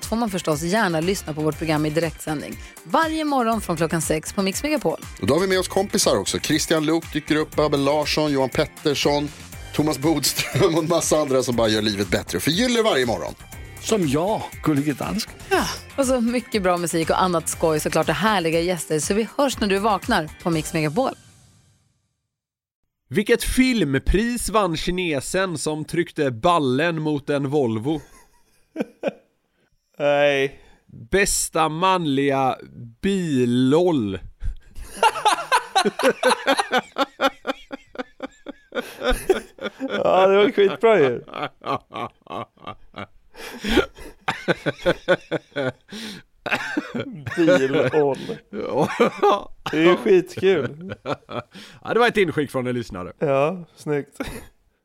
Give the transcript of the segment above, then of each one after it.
allt får man förstås gärna lyssna på vårt program i direktsändning. Varje morgon från klockan sex på Mix Megapol. Och då har vi med oss kompisar också. Christian Luuk dyker upp, Abel Larsson, Johan Pettersson, Thomas Bodström och en massa andra som bara gör livet bättre och förgyller varje morgon. Som jag, Gullige Dansken. Och så mycket bra musik och annat skoj såklart och härliga gäster. Så vi hörs när du vaknar på Mix Megapol. Vilket filmpris vann kinesen som tryckte ballen mot en Volvo? Nej. Bästa manliga biloll. Ja, det var skitbra ju. Biloll. Det är ju skitkul. Ja, det var ett inskick från en lyssnare. Ja, snyggt.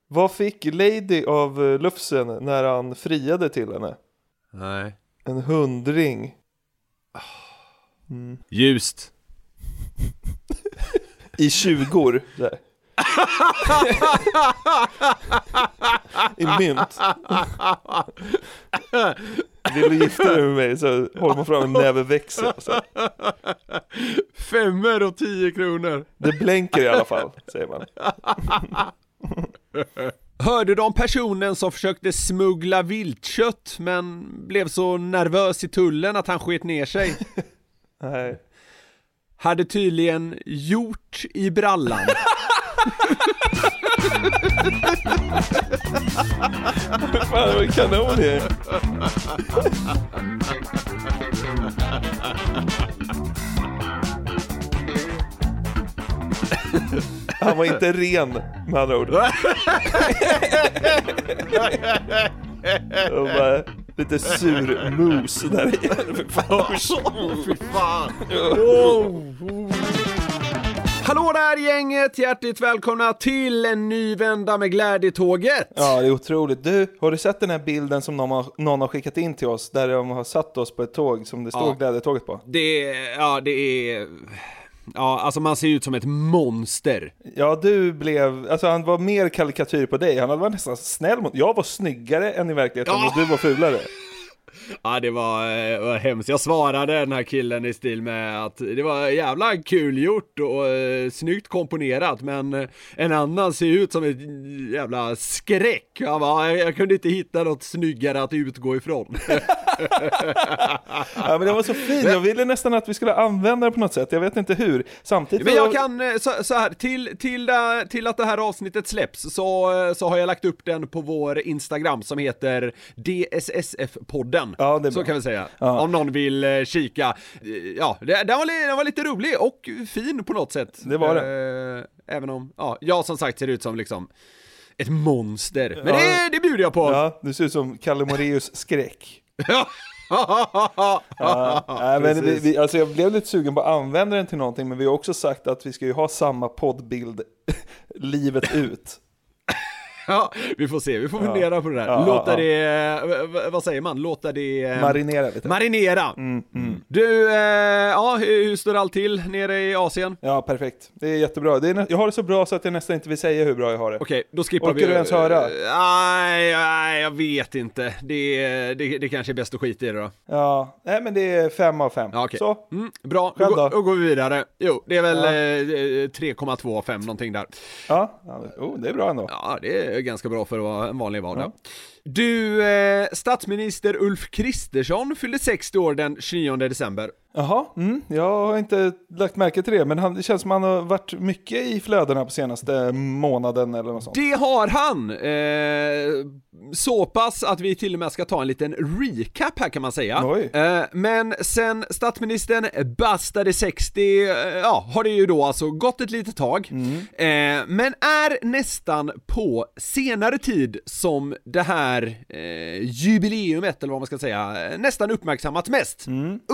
Vad fick Lady av eh, Lufsen när han friade till henne? Nej. En hundring. Ljust. I tjugor. Där. I mynt. Vill du gifta dig med mig så håller man fram en näve växel. Så. Femmer och tio kronor. Det blänker i alla fall, säger man. Hörde du om personen som försökte smuggla viltkött men blev så nervös i tullen att han sket ner sig? Nej. Hade tydligen gjort i brallan. Fan, det var kanon ju. Han var inte ren med andra ord. Och bara lite sur mos där i. Fy fan. Oh. Hallå där gänget! Hjärtligt välkomna till en ny vända med Glädjetåget! Ja, det är otroligt. Du, har du sett den här bilden som någon har, någon har skickat in till oss? Där de har satt oss på ett tåg som det står Ja. Glädjetåget på. Det, ja det är... Ja, alltså man ser ut som ett monster. Ja, du blev, alltså han var mer karikatyr på dig. Han var nästan snäll mot, jag var snyggare än i verkligheten Ja. och du var fulare. Ja det var, eh, var hemskt. Jag svarade den här killen i stil med att det var jävla kul gjort och eh, snyggt komponerat men eh, en annan ser ut som ett jävla skräck. Jag, bara, jag, kunde inte hitta något snyggare att utgå ifrån. Ja, men det var så fin. Jag ville nästan att vi skulle använda det på något sätt. Jag vet inte hur. Samtidigt Men jag kan, så, så här, till, till, till att det här avsnittet släpps så, så har jag lagt upp den på vår Instagram som heter DSSF-podden. Ja, det är så kan vi säga. Ja. Om någon vill eh, kika. Eh, Ja, det, den, var, den var lite rolig och fin på något sätt. Det var Eh, även om, ja, jag som sagt ser ut som liksom ett monster. Men Ja. det, det bjuder jag på. Ja, du ser ut som Kalle Moraeus skräck. Ja. Ja, men vi, vi, alltså jag blev lite sugen på att använda den till någonting, men vi har också sagt att vi ska ju ha samma poddbild livet ut. Ja, vi får se, vi får fundera på det där. Ja, Låta ja, det, eh, vad säger man? Låta det... eh, Marinera lite. Marinera! Mm, Du, eh, ja, hur står allt till nere i Asien? Ja, perfekt. Det är jättebra. Det är, jag har det så bra så att jag nästan inte vill säga hur bra jag har det. Okej, då skippar Orkar vi... du ens höra? Eh, Nej, nej, jag vet inte. Det, det, det kanske är bäst att skita i det då. Ja, nej men det är fem av fem. Ja, okej. Så, Mm, bra, då, då? då går vi vidare. Jo, det är väl Ja. eh, 3,2 av 5 någonting där. ja, ja oh, det är bra ändå. Ja, det är ganska bra för att vara en vanlig vardag. Du, eh, statsminister Ulf Kristersson fyllde 60 år den 29 december. Jaha, mm, jag har inte lagt märke till det, men han, det känns som han har varit mycket i flödena på senaste månaden eller något sånt. Det har han! Eh, så pass att vi till och med ska ta en liten recap här kan man säga. Eh, men sen statsministern bastade 60, eh, ja, har det ju då alltså gått ett litet tag. Mm. Eh, men är nästan på senare tid som det här här eh, jubileumet, eller vad man ska säga, nästan uppmärksammats mest.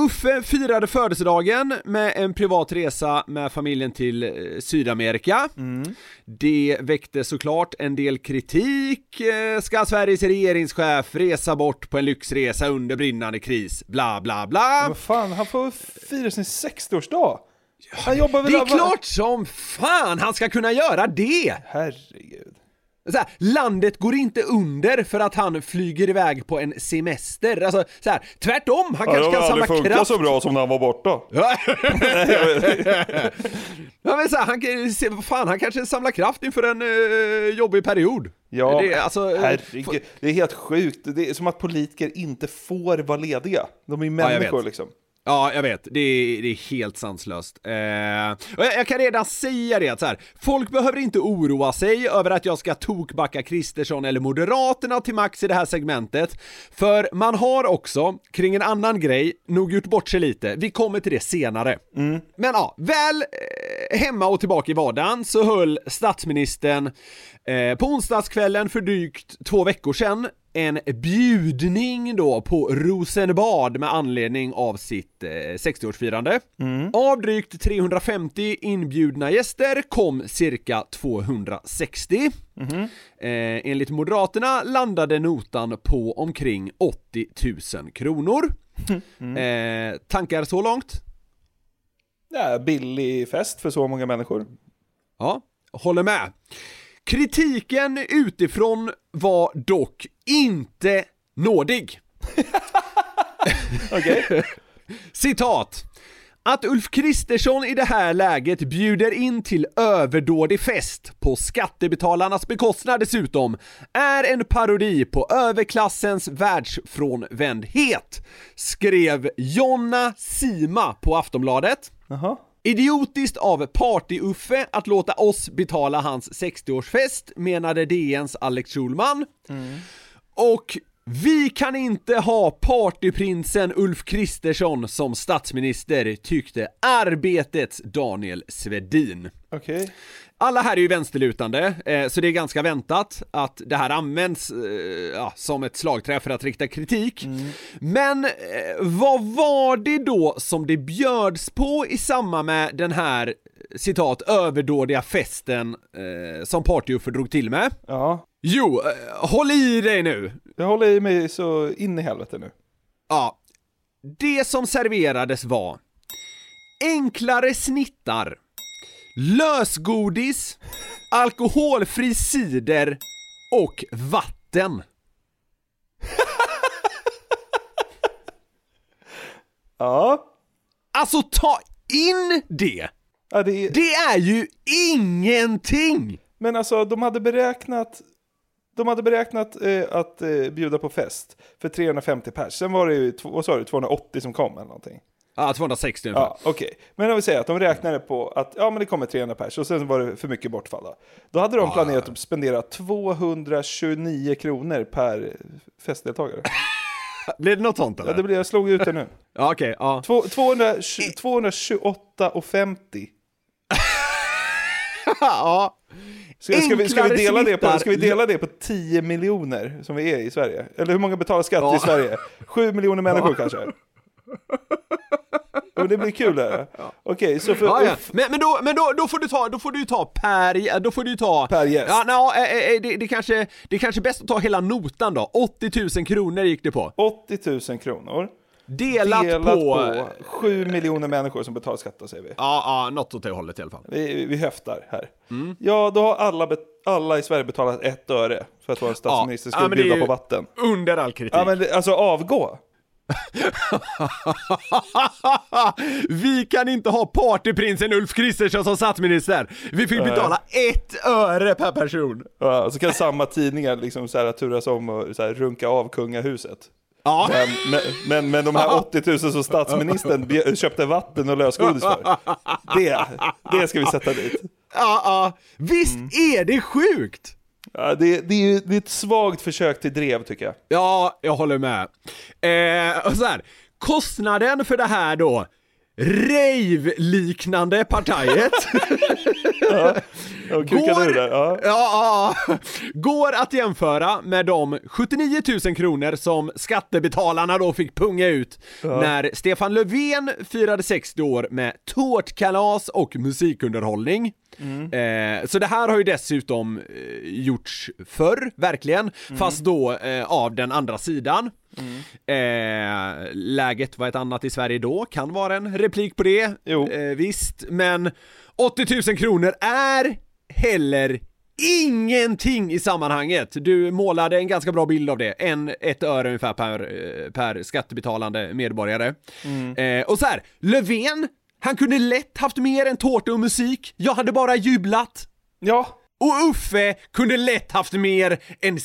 Uffe firade födelsedagen med en privat resa med familjen till eh, Sydamerika. Det väckte såklart en del kritik. Eh, Ska Sveriges regeringschef resa bort på en lyxresa under brinnande kris? Bla bla bla. Vad fan, han får fira sin 60-årsdag. Han jobbar väl... Det är klart som fan han ska kunna göra det! Herregud. Här, landet går inte under för att han flyger iväg på en semester. Alltså, så här, tvärtom, han kanske kan samla kraft. så bra som när han var borta. Ja. ja, men så här, han, fan, han kanske samlar kraft inför en eh, jobbig period. Ja, det, är alltså, eh, herregud. Det är helt sjukt. Det är som att politiker inte får vara lediga. De är människor vet. liksom. Ja, jag vet. Det är, det är helt sanslöst. Eh, jag, jag kan redan säga det att så här, folk behöver inte oroa sig över att jag ska tokbacka Kristersson eller Moderaterna till max i det här segmentet. För man har också, kring en annan grej, nog gjort bort sig lite. Vi kommer till det senare. Men ja, väl eh, hemma och tillbaka i vardagen så höll statsministern eh, på onsdagskvällen för drygt två veckor sedan en bjudning då på Rosenbad med anledning av sitt eh, 60-årsfirande. Av drygt 350 inbjudna gäster kom cirka 260. Eh, enligt Moderaterna landade notan på omkring 80 000 kronor. Eh, tankar så långt? Ja, billig fest för så många människor. Ja, håller med. Kritiken utifrån var dock inte nådig. Okej. Citat. Att Ulf Kristersson i det här läget bjuder in till överdådig fest på skattebetalarnas bekostnad dessutom är en parodi på överklassens världsfrånvändhet, skrev Jonna Sima på Aftonbladet. Jaha. Idiotiskt av Party-Uffe att låta oss betala hans 60-årsfest, menade DNs Alex Schulman. Och vi kan inte ha partyprinsen Ulf Kristersson som statsminister, tyckte Arbetets Daniel Svedin. Okej. Alla här är ju vänsterlutande, eh, så det är ganska väntat att det här används eh, ja, som ett slagträ för att rikta kritik. Men eh, vad var det då som det bjöds på i samband med den här citat överdådiga festen eh, som Partyuffe drog till med? Ja. Jo, eh, håll i dig nu! Jag håller i mig så in i helvete nu. Ja, det som serverades var enklare snittar, lösgodis, alkoholfri cider och vatten. Ja. Alltså ta in det! ja det är... Det är ju ingenting! Men alltså, de hade beräknat... De hade beräknat eh, att eh, bjuda på fest för 350 pers. Sen var det ju, vad sa du, 280 som kom eller någonting. Ja, 260 ungefär. Ja, okej. Men jag vill säga att de räknade på att ja, men det kommer 300 pers och sen var det för mycket bortfall. Då, då hade de planerat att spendera 229 kronor per festdeltagare. Blir det något sånt eller? Ja, det blir, jag slog ut det nu. Ja, okej, ja. Två- 220 228,50. ja. Ska, ska, vi, ska, vi dela det på, snittar. ska vi dela det på 10 miljoner som vi är i Sverige? Eller hur många betalar skatt Ja. i Sverige? 7 miljoner människor kanske? Ja, men det blir kul där. Okej, så för Ja, ja. Men, men, då, men då, då får du ta, då får du ta per, då får du ta Per gäst. Ja, no, eh, eh, det, det, kanske, det är kanske bäst att ta hela notan då, 80 000 kronor gick det på 80 000 kronor. Delat, Delat på, på 7 miljoner människor som betalar skatt, säger vi. Ja, ja, något åt det hållet i alla fall Vi, vi höftar här. Mm. Ja, då har alla, alla i Sverige betalat ett öre för att vår statsminister Ja, skulle är bjuda ju- på vatten. Under all kritik Ja, men det- alltså avgå. Vi kan inte ha partyprinsen Ulf Kristersson som statsminister Vi fick betala ett öre per person Ja, och så kan samma tidningar liksom så här turas om och så här runka av kungahuset. Ja, Men, men, men, de här 80 000 som statsministern köpte vatten och lösgodis för. Det, det ska vi sätta dit. ja, ja, visst Mm. är det sjukt? Ja, det, det, är ju, det är ett svagt försök till drev tycker jag. Ja, jag håller med. Eh, och så här, kostnaden för det här då, rave-liknande partiet ur där. Ja. Ja, ja, går att jämföra med de 79 000 kronor som skattebetalarna då fick punga ut när Stefan Löfven firade 60 år med tårtkalas och musikunderhållning. Eh, så det här har ju dessutom eh, gjorts förr, verkligen, fast då eh, av den andra sidan. Eh, läget var ett annat i Sverige då, kan vara en replik på det. Eh, visst, men 80 000 kronor är heller ingenting i sammanhanget. Du målade en ganska bra bild av det. En, ett öre ungefär per, eh, per skattebetalande medborgare. Eh, och så här, Löfven, han kunde lätt haft mer än tårta och musik. Jag hade bara jublat. ja, Och Uffe kunde lätt haft mer än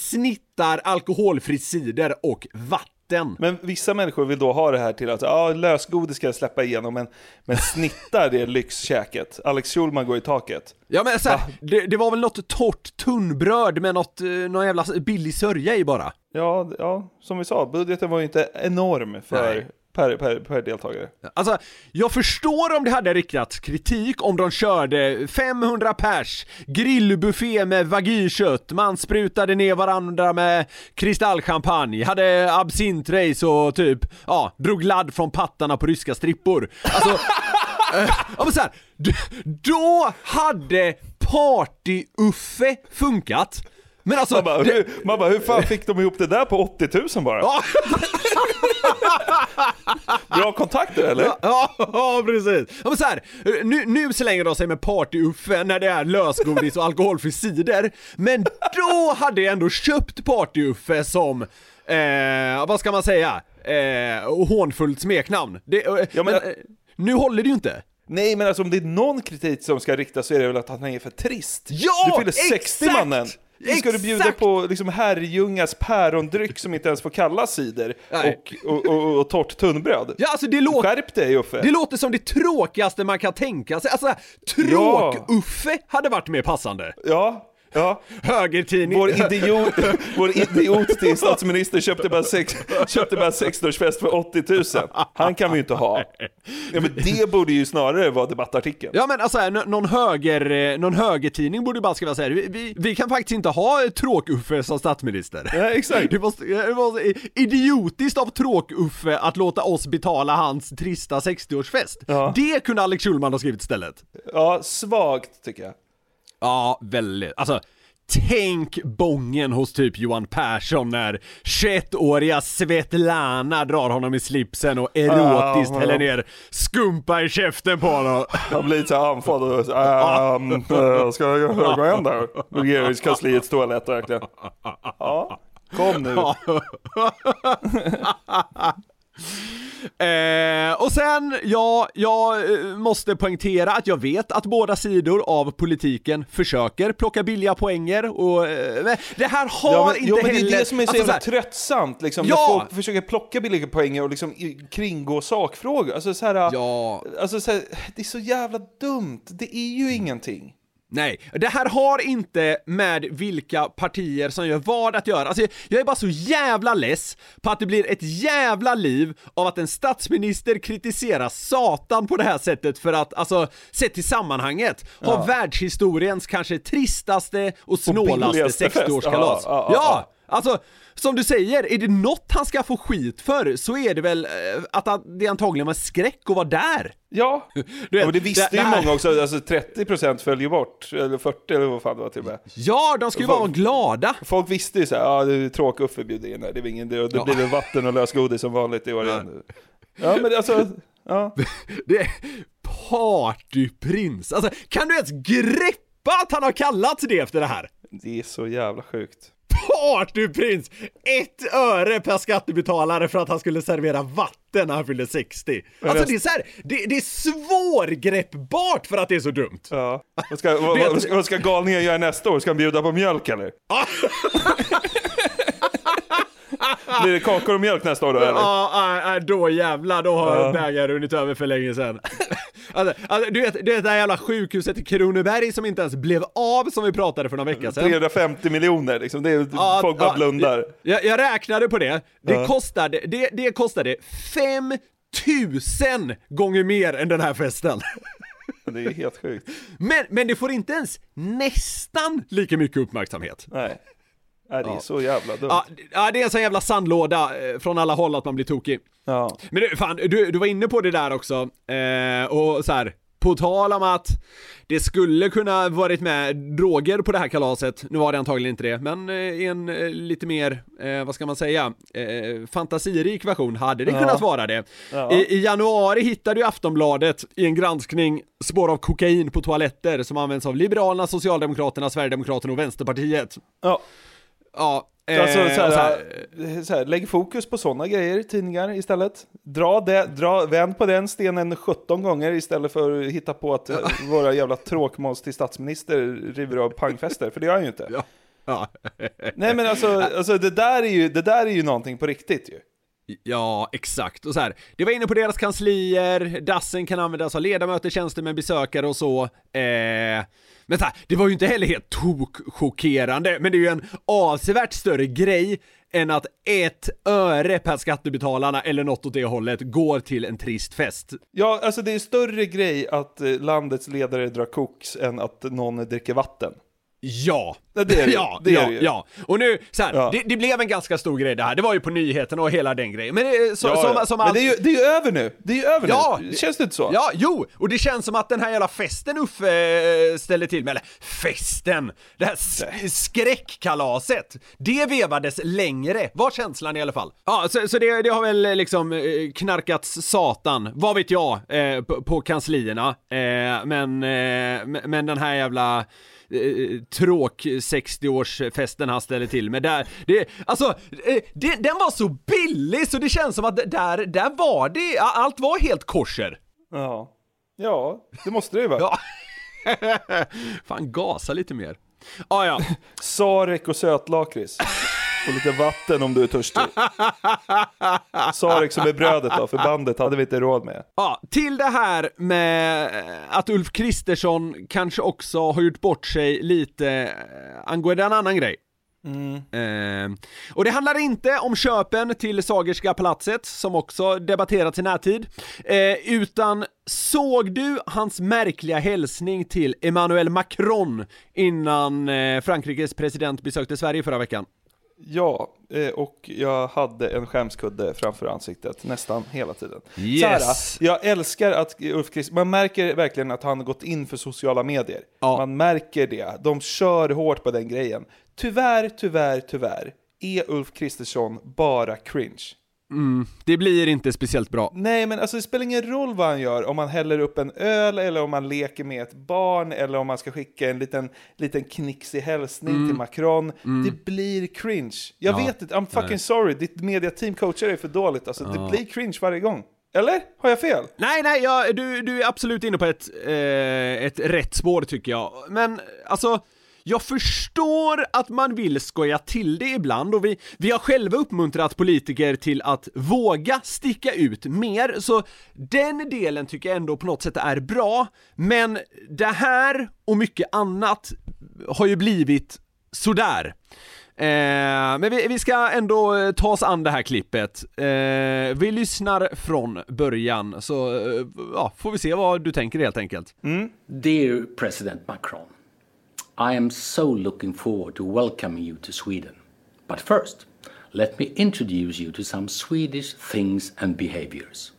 snittar, alkoholfri cider och vatten. men vissa människor vill då ha det här till att ja, lösgodis ska jag släppa igenom, men, men snittar det är lyxkäket. Alex Schulman går i taket. Ja men så här, det, det var väl något torrt tunnbröd med något, eh, någon jävla billig sörja i bara. Ja, ja, som vi sa, budgeten var ju inte enorm för, Nej per, per, per deltagare. Alltså, jag förstår om det hade riktats kritik om de körde 500 pers, grillbuffé med wagyu-kött, man sprutade ner varandra med kristallchampagne, hade absintrace och typ, ja, drog ladd från pattarna på ryska strippor. Alltså, eh, ja men så här, då hade party-Uffe funkat. Men alltså, Man bara, det- hur, man bara, hur fan fick de ihop det där på 80 000 bara? Ja. Bra kontakter eller? Ja, ja, precis. Ja, men så här, nu, nu slänger de sig med party-Uffe när det är lösgodis och alkoholfri cider, men då hade jag ändå köpt party-Uffe som, eh, vad ska man säga, eh, hånfullt smeknamn. Det, eh, Ja, men- eh, nu håller det ju inte. Nej men alltså om det är någon kritik som ska riktas så är det väl att han är för trist. Ja, Du fyller 60 exakt! mannen! Nu ska du bjuda Exakt! på liksom Herrljungas pärondryck som inte ens får kallas cider och, och, och, och torrt tunnbröd. Ja, alltså det låter... Skärp dig Uffe! Det låter som det tråkigaste man kan tänka sig. Alltså, tråk-Uffe hade varit mer passande. Ja, ja. Högertidning. Vår idiot, vår idiot till statsminister köpte bara, sex, köpte bara 60-årsfest för 80 000. Han kan vi ju inte ha. Ja, men det borde ju snarare vara debattartikeln. Ja men alltså, någon, höger, eh, någon högertidning borde bara skriva såhär, vi, vi, vi kan faktiskt inte ha Tråk-Uffe som statsminister. Ja, exakt. Det måste, det måste, idiotiskt av Tråk-Uffe att låta oss betala hans trista 60-årsfest. Ja. Det kunde Alex Schulman ha skrivit istället. Ja, svagt tycker jag. Ja, väldigt. Alltså, tänk bången hos typ Johan Persson när 21-åriga Svetlana drar honom i slipsen och erotiskt Ja. häller ner skumpa i käften på honom. Han blir lite andfådd och um, uh, ska jag gå hem där? Regeringskansliets toalett verkligen. Ja, kom nu. Eh, och sen, ja, jag eh, måste poängtera att jag vet att båda sidor av politiken försöker plocka billiga poänger och eh, men det här har Ja, men, inte jo, men det är heller... det som är så alltså, jävla här, tröttsamt, liksom, Ja! när folk försöker plocka billiga poänger och liksom kringgå sakfrågor. Alltså, så här, Ja. alltså, så här, det är så jävla dumt, det är ju ingenting. Nej, det här har inte med vilka partier som gör vad att göra. Alltså, jag är bara så jävla less på att det blir ett jävla liv av att en statsminister kritiserar Satan på det här sättet för att, alltså, sett till sammanhanget, ha världshistoriens kanske tristaste och snålaste billigaste fest. 60-årskalas. Ja, ja, ja, Alltså, som du säger, är det något han ska få skit för så är det väl eh, att det antagligen var skräck att vara där. Ja, Du vet, men det visste det ju här- många också, alltså 30% föll ju bort, eller 40 eller vad fan det var till och med. Ja, de ska ju vara glada. Folk visste ju såhär, ja det är tråk Uffe bjuder in här, det är ingen, det, det Ja. blir väl vatten och lösgodis som vanligt i år igen. Ja men alltså, ja. Det är partyprins. Alltså, kan du ens greppa att han har kallats det efter det här? Det är så jävla sjukt. Partyprins! Ett öre per skattebetalare för att han skulle servera vatten när han fyllde 60. Alltså det är så här, det, det är svårgreppbart för att det är så dumt. Ja. Vad ska, vad, vad, ska, vad ska galningen göra nästa år? Ska han bjuda på mjölk eller? Blir det kakor och mjölk nästa år då eller? Ja, ah, ah, då jävlar, då har Ja. bägaren runnit över för länge sedan. Alltså, alltså, du, vet, du vet det här jävla sjukhuset i Kronoberg som inte ens blev av som vi pratade för några veckor sedan. 350 miljoner liksom, det är, Ja, folk bara ja, blundar. Jag, jag räknade på det. Det, Ja. kostade, det, det kostade 5 tusen gånger mer än den här festen. Det är helt sjukt. Men, men det får inte ens nästan lika mycket uppmärksamhet. Nej. Nej, det är så jävla dumt. Ja, ja, det är en sån jävla sandlåda eh, från alla håll att man blir tokig. Ja. Men du, fan, du, du var inne på det där också, eh, och så här. På tal om att det skulle kunna varit med droger på det här kalaset, nu var det antagligen inte det, men eh, i en eh, lite mer, eh, vad ska man säga, eh, fantasirik version hade det Ja. kunnat vara det. Ja. I, I januari hittade ju Aftonbladet i en granskning spår av kokain på toaletter som används av Liberalerna, Socialdemokraterna, Sverigedemokraterna och Vänsterpartiet. Ja. Ja, eh, Alltså, så och här, så här, så här, lägg fokus på sådana grejer, tidningar istället. Dra det, dra, vänd på den stenen 17 gånger istället för att hitta på att eh, våra jävla tråkmåls till statsminister river av pangfester, för det gör han ju inte. ja. Ja. Nej men alltså, alltså det, där är ju, det där är ju någonting på riktigt ju. Ja, exakt. Och så här, det var inne på deras kanslier, dassen kan användas av ledamöter, tjänstemän, besökare och så. Eh, men så här, det var ju inte heller helt tokchockerande, men det är ju en avsevärt större grej än att ett öre per skattebetalarna eller något åt det hållet går till en trist fest. Ja, alltså det är större grej att eh, landets ledare drar koks än att någon dricker vatten. Ja! Det är det ja, Det är ja, det ja. Och nu, så här, Ja. det, det blev en ganska stor grej det här, det var ju på nyheterna och hela den grejen. Men det, så, Ja, som, ja. som Men allt... det är, ju, det är ju över nu! Det är ju över Ja, nu! Känns det inte så? Ja, jo! Och det känns som att den här jävla festen Uffe eh, ställer till med, eller festen, det här skräckkalaset, det vevades längre, var känslan i alla fall. Ja, så, så det, har väl liksom eh, knarkats satan, vad vet jag, eh, på, på kanslierna. Eh, men, eh, men- men den här jävla eh, tråk 60-årsfesten han ställer till med där, det, alltså, eh, det, den var så billig så det känns som att där, där var det, allt var helt korser. Ja, ja det måste det ju vara. Ja. Fan, gasa lite mer. Ah, ja, Sarek och sötlakrits. Och lite vatten om du är törstig. Sarek som är brödet då, för bandet hade vi inte råd med. ja. Till det här med eh, att Ulf Kristersson kanske också har gjort bort sig lite eh, angående en annan grej. Eh, och det handlar inte om köpen till Sagerska palatset, som också debatterats i närtid, eh, utan såg du hans märkliga hälsning till Emmanuel Macron innan eh, Frankrikes president besökte Sverige förra veckan? Ja, eh, och jag hade en skämskudde framför ansiktet nästan hela tiden. Yes. Här, jag älskar att Ulf Kristersson, man märker verkligen att han har gått in för sociala medier. Ja. Man märker det, de kör hårt på den grejen. Tyvärr, tyvärr, tyvärr är Ulf Kristersson bara cringe. Det blir inte speciellt bra. Nej, men alltså det spelar ingen roll vad han gör, om man häller upp en öl eller om man leker med ett barn eller om man ska skicka en liten, liten knixig hälsning till Macron. Det blir cringe. Jag Ja. vet inte, I'm fucking sorry, ditt mediateam coachar dig för dåligt. Alltså det blir cringe varje gång. Eller? Har jag fel? Nej, nej, ja, du, du är absolut inne på ett, eh, ett rätt spår tycker jag. Men alltså, jag förstår att man vill skoja till det ibland och vi, vi har själva uppmuntrat politiker till att våga sticka ut mer, så den delen tycker jag ändå på något sätt är bra. Men det här och mycket annat har ju blivit sådär. Eh, men vi, vi ska ändå eh, ta oss an det här klippet. Eh, vi lyssnar från början, så eh, ja, får vi se vad du tänker helt enkelt. Mm. Dear President Macron, I am so looking forward to welcoming you to Sweden. But first, let me introduce you to some Swedish things and behaviors.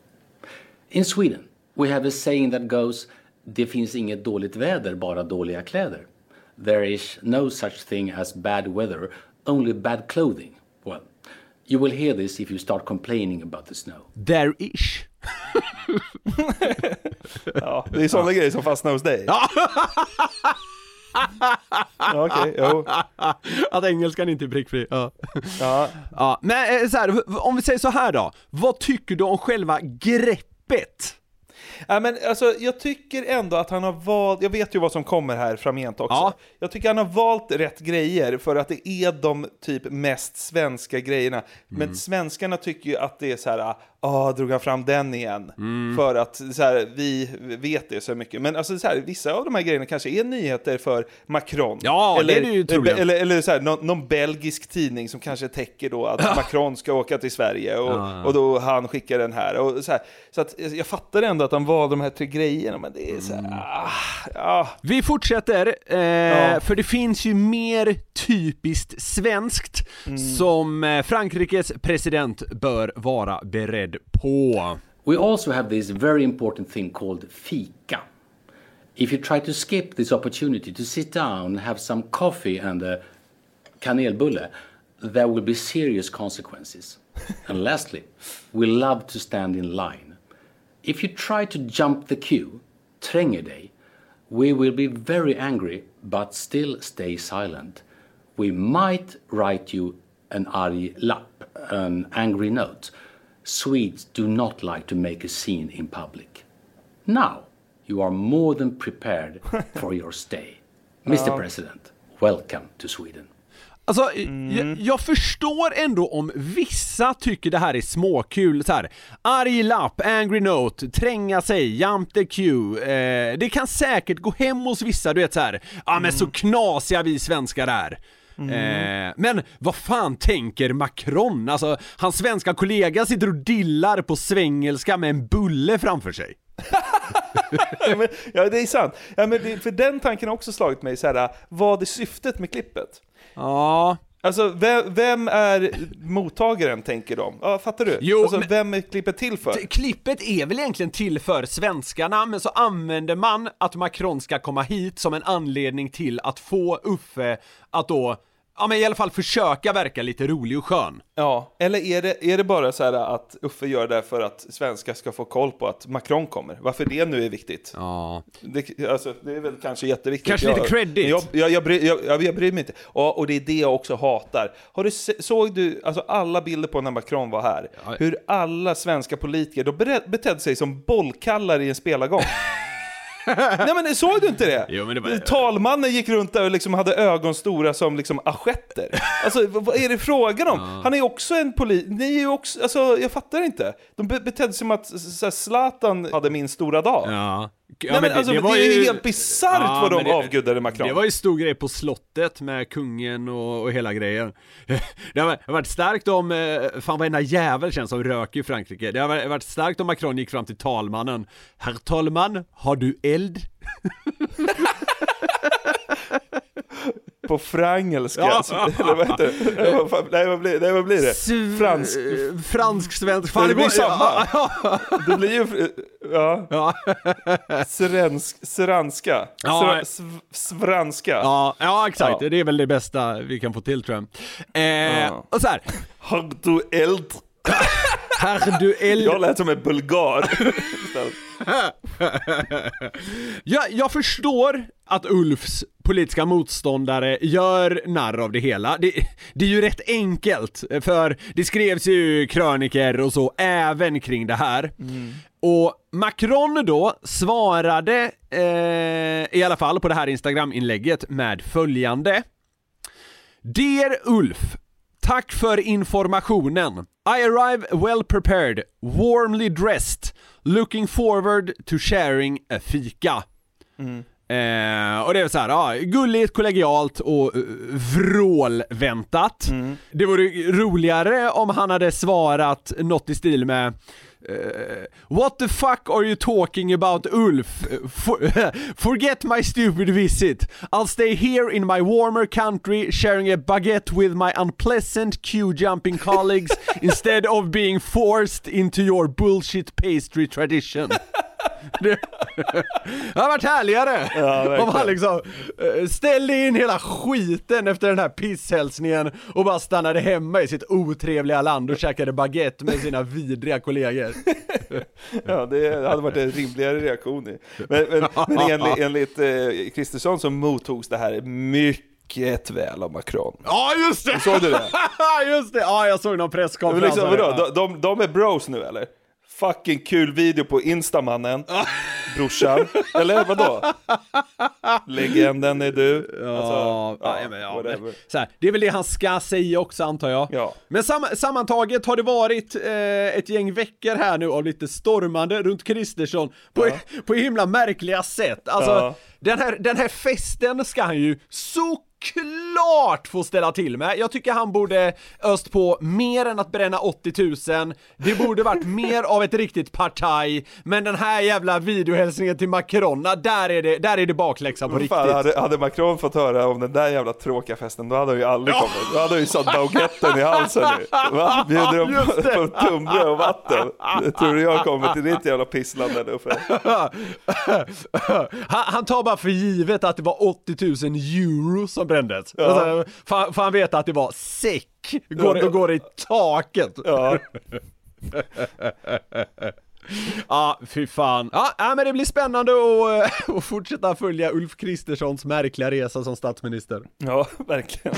In Sweden, we have a saying that goes Det finns inget dåligt väder, bara dåliga kläder. There is no such thing as bad weather, only bad clothing. Well, you will hear this if you start complaining about the snow. There is. ish. Ja, det är sådana grejer som fastnar hos dig. Ja, Okej, jo. Att engelskan inte är prickfri. Ja. Ja. ja. Men eh, så här, om vi säger så här då. Vad tycker du om själva greppet? Ja, men alltså, jag tycker ändå att han har valt, jag vet ju vad som kommer här framgent också. Ja. Jag tycker han har valt rätt grejer för att det är de typ mest svenska grejerna. Men svenskarna tycker ju att det är så här, ah, drog han fram den igen? För att så här, vi vet det så mycket. Men alltså, så här, vissa av de här grejerna kanske är nyheter för Macron. Ja, det är det ju. Eller, eller så här, någon, någon belgisk tidning som kanske täcker då att Macron ska åka till Sverige och, och då han skickar den här. Och så här. Så att jag fattar ändå att han valde de här tre grejerna, men det är så här, ah, ah. Vi fortsätter, eh, Ja. för det finns ju mer typiskt svenskt Mm. som eh, Frankrikes president bör vara beredd på. We also have this very important thing called fika. If you try to skip this opportunity to sit down and have some coffee and a kanelbulle, there will be serious consequences. and lastly, we love to stand in line. If you try to jump the queue, tränger dig, we will be very angry but still stay silent. We might write you an arg lapp, an angry note. Swedes do not like to make a scene in public. Now you are more than prepared for your stay. Mr. President, welcome to Sweden. Alltså, jag, jag förstår ändå om vissa tycker det här är småkul, så här. arg lapp, angry note, tränga sig, jump the queue. Eh, det kan säkert gå hem hos vissa, du vet så här. ja men så knasiga vi svenskar är. Eh, men vad fan tänker Macron? Alltså, hans svenska kollega sitter och dillar på svengelska med en bulle framför sig. Ja, men, ja, det är sant. Ja, men det, för den tanken har också slagit mig, så här, vad är syftet med klippet? Ja, Alltså, vem, vem är mottagaren, tänker de? Ja, fattar du? Jo, alltså, men- vem är klippet till för? Klippet är väl egentligen till för svenskarna, men så använder man att Macron ska komma hit som en anledning till att få Uffe att då, ja men i alla fall försöka verka lite rolig och skön. Ja, eller är det, är det bara så här att Uffe gör det för att svenskar ska få koll på att Macron kommer? Varför det nu är viktigt? Ja. Det, alltså, det är väl kanske jätteviktigt. Kanske lite credit. Jag, jag, jag, bry, jag, jag, jag bryr mig inte. Och, och det är det jag också hatar. Har du såg du alltså alla bilder på när Macron var här? Ja. Hur alla svenska politiker, de betedde sig som bollkallar i en spelargång. Nej men såg du inte det? Jo, men det var- Talmannen gick runt där och liksom hade ögon stora som liksom assietter. Alltså vad är det frågan om? Han är ju också en polis, ni är ju också, alltså jag fattar inte. De be- betedde sig som att Zlatan hade min stora dag. Ja. Ja, Nej, men alltså, det, är ju helt bisarrt vad de det- avgudade Macron. Det var ju stor grej på slottet med kungen och, och hela grejen. Det har varit- det starkt om, eh, fan varenda jävel känns som röker i Frankrike. Det har varit starkt om Macron gick fram till talmannen. Herr talman, har du eld? På frangelska, Ja. eller vad heter det? Nej, vad fan- blir, nej, vad blir det? Fransk. Eh, Fransk-svensk. det blir går- samma. Ja, Det blir ju, ja, ja, srensk, sranska, Ja. Svranska. ja, ja exakt. Ja. Det är väl det bästa vi kan få till tror jag. Eh, Ja. Och så här. Har du eld? Herr du eld. Jag lät som en bulgar. istället. Jag, förstår att Ulfs politiska motståndare gör narr av det hela. Det, det är ju rätt enkelt, för det skrevs ju kröniker och så även kring det här. Och Macron då svarade eh, i alla fall på det här Instagram-inlägget med följande. Dear Ulf, tack för informationen. I arrive well prepared, warmly dressed, looking forward to sharing a fika. Eh, och det är så här, ja, gulligt, kollegialt och uh, vrålväntat. Det vore roligare om han hade svarat något i stil med eh, What the fuck are you talking about Ulf? For, forget my stupid visit. I'll stay here in my warmer country sharing a baguette with my unpleasant queue jumping colleagues instead of being forced into your bullshit pastry tradition. Det, det har varit härligare verkligen. om han liksom eh, ställde in hela skiten efter den här pisshälsningen och bara stannade hemma i sitt otrevliga land och käkade baguette med sina vidriga kollegor. Ja, det hade varit en rimligare reaktion. i. Men, men, men enligt, enligt eh, Kristersson så mottogs det här mycket väl av Macron. Ja just det! Såg du det? just det! Ja jag såg någon Men presskonferens liksom, av det. vadå, de, de, de är bros nu eller? Fucking kul video på Instamannen. Brorsan. Eller vadå? Legenden är du. Alltså, Ja, ja, men, ja, men, så här, det är väl det han ska säga också antar jag. Ja. Men sam sammantaget har det varit eh, ett gäng veckor här nu av lite stormande runt Kristersson på, på himla märkliga sätt. Alltså, Ja. den, här, den här festen ska han ju såklart få ställa till med. Jag tycker han borde öst på mer än att bränna 80 000. Det borde varit mer av ett riktigt partaj, men den här jävla videohälsningen till Macron, där är det, där är det bakläxa på riktigt. Fan, hade, hade Macron fått höra om den där jävla tråkiga festen, då hade han ju aldrig kommit. Då hade han ju satt baguetten i halsen nu. Va? Bjuder de på, det. på tunnbröd och vatten? Tror du jag kommer till ditt jävla pissland där uppe? han, han tar bara för givet att det var 80 000 euro som brändes. Ja. Alltså, för, för han vet att det var säck, går, Ja. går i taket. Ja. Ja, fy fan. Ja, ja, men det blir spännande att, eh, att fortsätta följa Ulf Kristerssons märkliga resa som statsminister. ja, verkligen.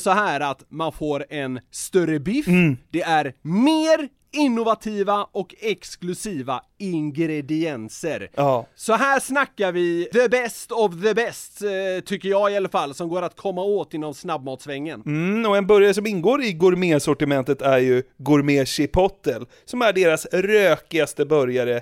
så här att man får en större biff, det är mer innovativa och exklusiva ingredienser. Ja. Så här snackar vi the best of the best, eh, tycker jag i alla fall, som går att komma åt inom snabbmatsvängen. Mm, och en burgare som ingår i gourmetsortimentet är ju Gourmet Chipotle, som är deras rökigaste burgare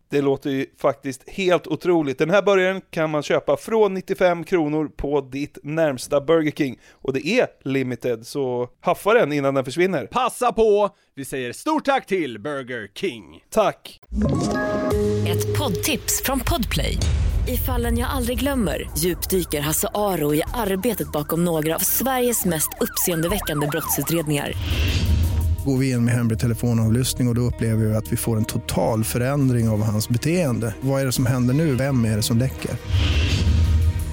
Det låter ju faktiskt helt otroligt. Den här burgaren kan man köpa från 95 kronor på ditt närmsta Burger King. Och det är limited, så haffa den innan den försvinner. Passa på! Vi säger stort tack till Burger King. Tack! Ett poddtips från Podplay. I fallen jag aldrig glömmer djupdyker Hasse Aro i arbetet bakom några av Sveriges mest uppseendeväckande brottsutredningar. Går vi in med hemlig telefonavlyssning och, och då upplever vi att vi får en total förändring av hans beteende. Vad är det som händer nu? Vem är det som läcker?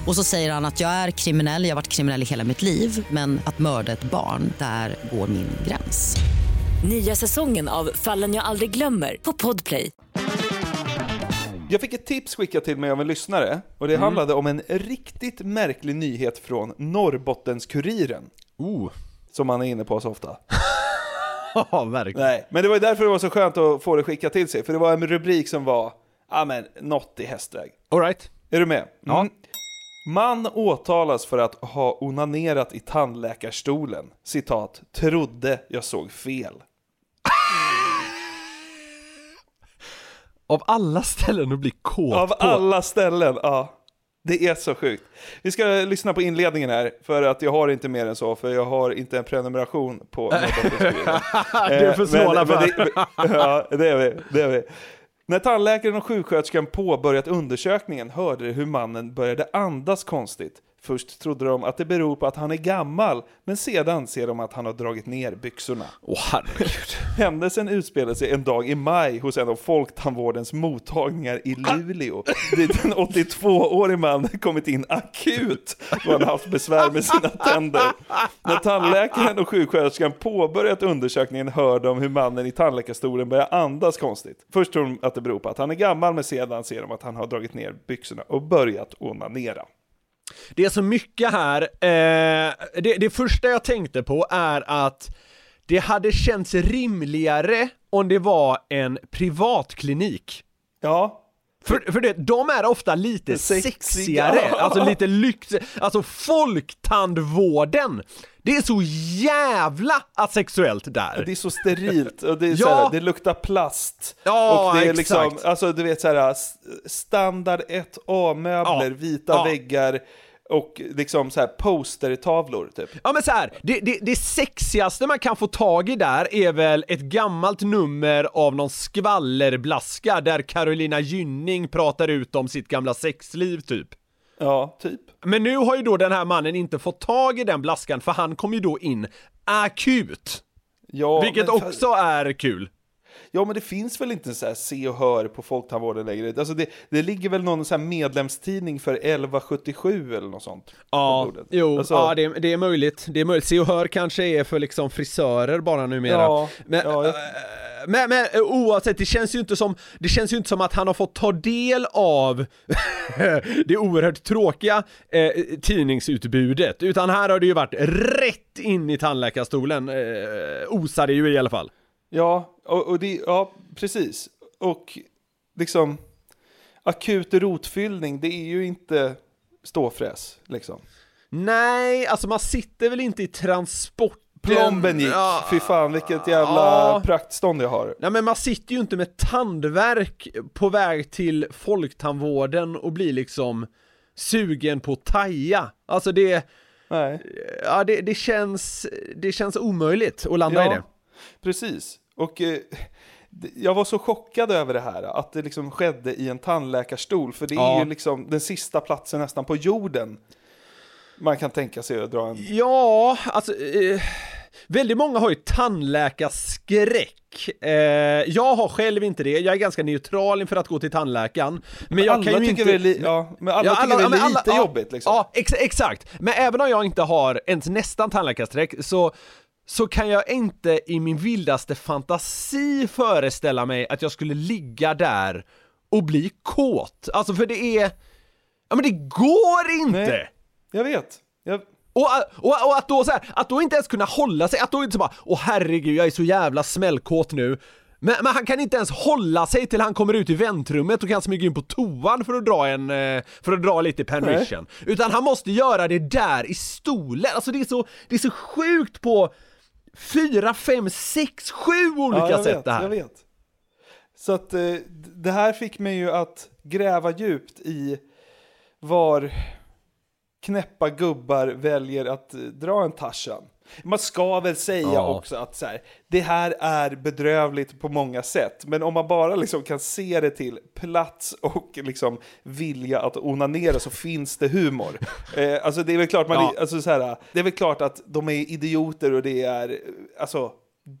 Och så säger han att jag är kriminell, jag har varit kriminell i hela mitt liv men att mörda ett barn, där går min gräns. Nya säsongen av Fallen jag aldrig glömmer på Podplay. Jag fick ett tips skickat till mig av en lyssnare, och det handlade om en riktigt märklig nyhet från Norrbottens-Kuriren. Oh. Som man är inne på så ofta. Ja, verkligen. Nej, men det var ju därför det var så skönt att få det skickat till sig, för det var en rubrik som var, ja men, något i hästväg. All right. Är du med? Ja. Mm. Man åtalas för att ha onanerat i tandläkarstolen. Citat, trodde jag såg fel. Av alla ställen att bli kåt Av på. alla ställen, ja. Det är så sjukt. Vi ska lyssna på inledningen här, för att jag har inte mer än så, för jag har inte en prenumeration på Norrbottens-Kuriren. Du är för Eh, snåla för. det, Ja, det är vi. Det är vi. När tandläkaren och sjuksköterskan påbörjat undersökningen hörde de hur mannen började andas konstigt. Först trodde de att det beror på att han är gammal, men sedan ser de att han har dragit ner byxorna. Åh herregud. Händelsen utspelade sig en dag i maj hos en av Folktandvårdens mottagningar i Luleå. Dit en 82-årig man kommit in akut då han haft besvär med sina tänder. När tandläkaren och sjuksköterskan påbörjat undersökningen hör de hur mannen i tandläkarstolen börjar andas konstigt. Först tror de att det beror på att han är gammal, men sedan ser de att han har dragit ner byxorna och börjat onanera. Det är så mycket här. Eh, det, det första jag tänkte på är att det hade känts rimligare om det var en privatklinik. Ja, För, för det, de är ofta lite Sexiga. sexigare, alltså lite lyx, alltså folktandvården. Det är så jävla asexuellt där. Det är så sterilt och det, är Ja. så här, det luktar plast. Ja, och det är exakt. liksom, alltså du vet så här, s- standard 1A-möbler, Ja. vita Ja. väggar och liksom så här postertavlor typ. Ja men så här, det, det, det sexigaste man kan få tag i där är väl ett gammalt nummer av någon skvallerblaska där Carolina Gynning pratar ut om sitt gamla sexliv typ. Ja, typ. Men nu har ju då den här mannen inte fått tag i den blaskan för han kom ju då in akut. Ja, Vilket också är kul. Ja, men det finns väl inte så här se och hör på Folktandvården längre? Alltså det, det ligger väl någon så här medlemstidning för 1177 eller något sånt? Ja, jo, Alltså- ja det, det är möjligt. Det är möjligt. Se och hör kanske är för liksom frisörer bara numera. Ja, men, ja, jag- eh, men, men eh, oavsett, det känns ju inte som, det känns ju inte som att han har fått ta del av det oerhört tråkiga eh, tidningsutbudet, utan här har det ju varit rätt in i tandläkarstolen, eh, osar det ju i alla fall. Ja, och, och det, ja, precis. Och liksom, akut rotfyllning, det är ju inte ståfräs, liksom. Nej, alltså man sitter väl inte i transport Plomben gick, Ja. fy fan vilket jävla Ja. praktstånd jag har. Nej men man sitter ju inte med tandvärk på väg till folktandvården och blir liksom sugen på taja. Alltså det, Nej. ja det, det känns, det känns omöjligt att landa i det. Precis. Och eh, jag var så chockad över det här, att det liksom skedde i en tandläkarstol, för det är Ja. ju liksom den sista platsen nästan på jorden man kan tänka sig att dra en... Ja, alltså eh, väldigt många har ju tandläkarskräck. Eh, jag har själv inte det, jag är ganska neutral inför att gå till tandläkaren. Men jag alla kan ju inte... är li- ja, men alla tycker det är lite ja, jobbigt liksom. Ja, ex exakt. Men även om jag inte har ens nästan tandläkarsträck så så kan jag inte i min vildaste fantasi föreställa mig att jag skulle ligga där och bli kåt. Alltså för det är... Ja men det går inte! Nej. Jag vet. Jag... Och, och, och att då så här, att då inte ens kunna hålla sig, att då inte så bara Åh herregud, jag är så jävla smällkåt nu men, men han kan inte ens hålla sig till han kommer ut i väntrummet och kan smyga in på toan för att dra en, eh, för att dra lite permission. Utan han måste göra det där i stolen, alltså det är så, det är så sjukt på fyra, fem, sex, sju olika ja, sätt vet, det här. Jag vet. Så att eh, det här fick mig ju att gräva djupt i var knäppa gubbar väljer att eh, dra en Tarzan. Man ska väl säga Ja. också att så här, det här är bedrövligt på många sätt, men om man bara liksom kan se det till plats och liksom vilja att onanera så finns det humor. Eh, alltså det är väl klart man, Ja. alltså så här, det är väl klart att de är idioter och det är, alltså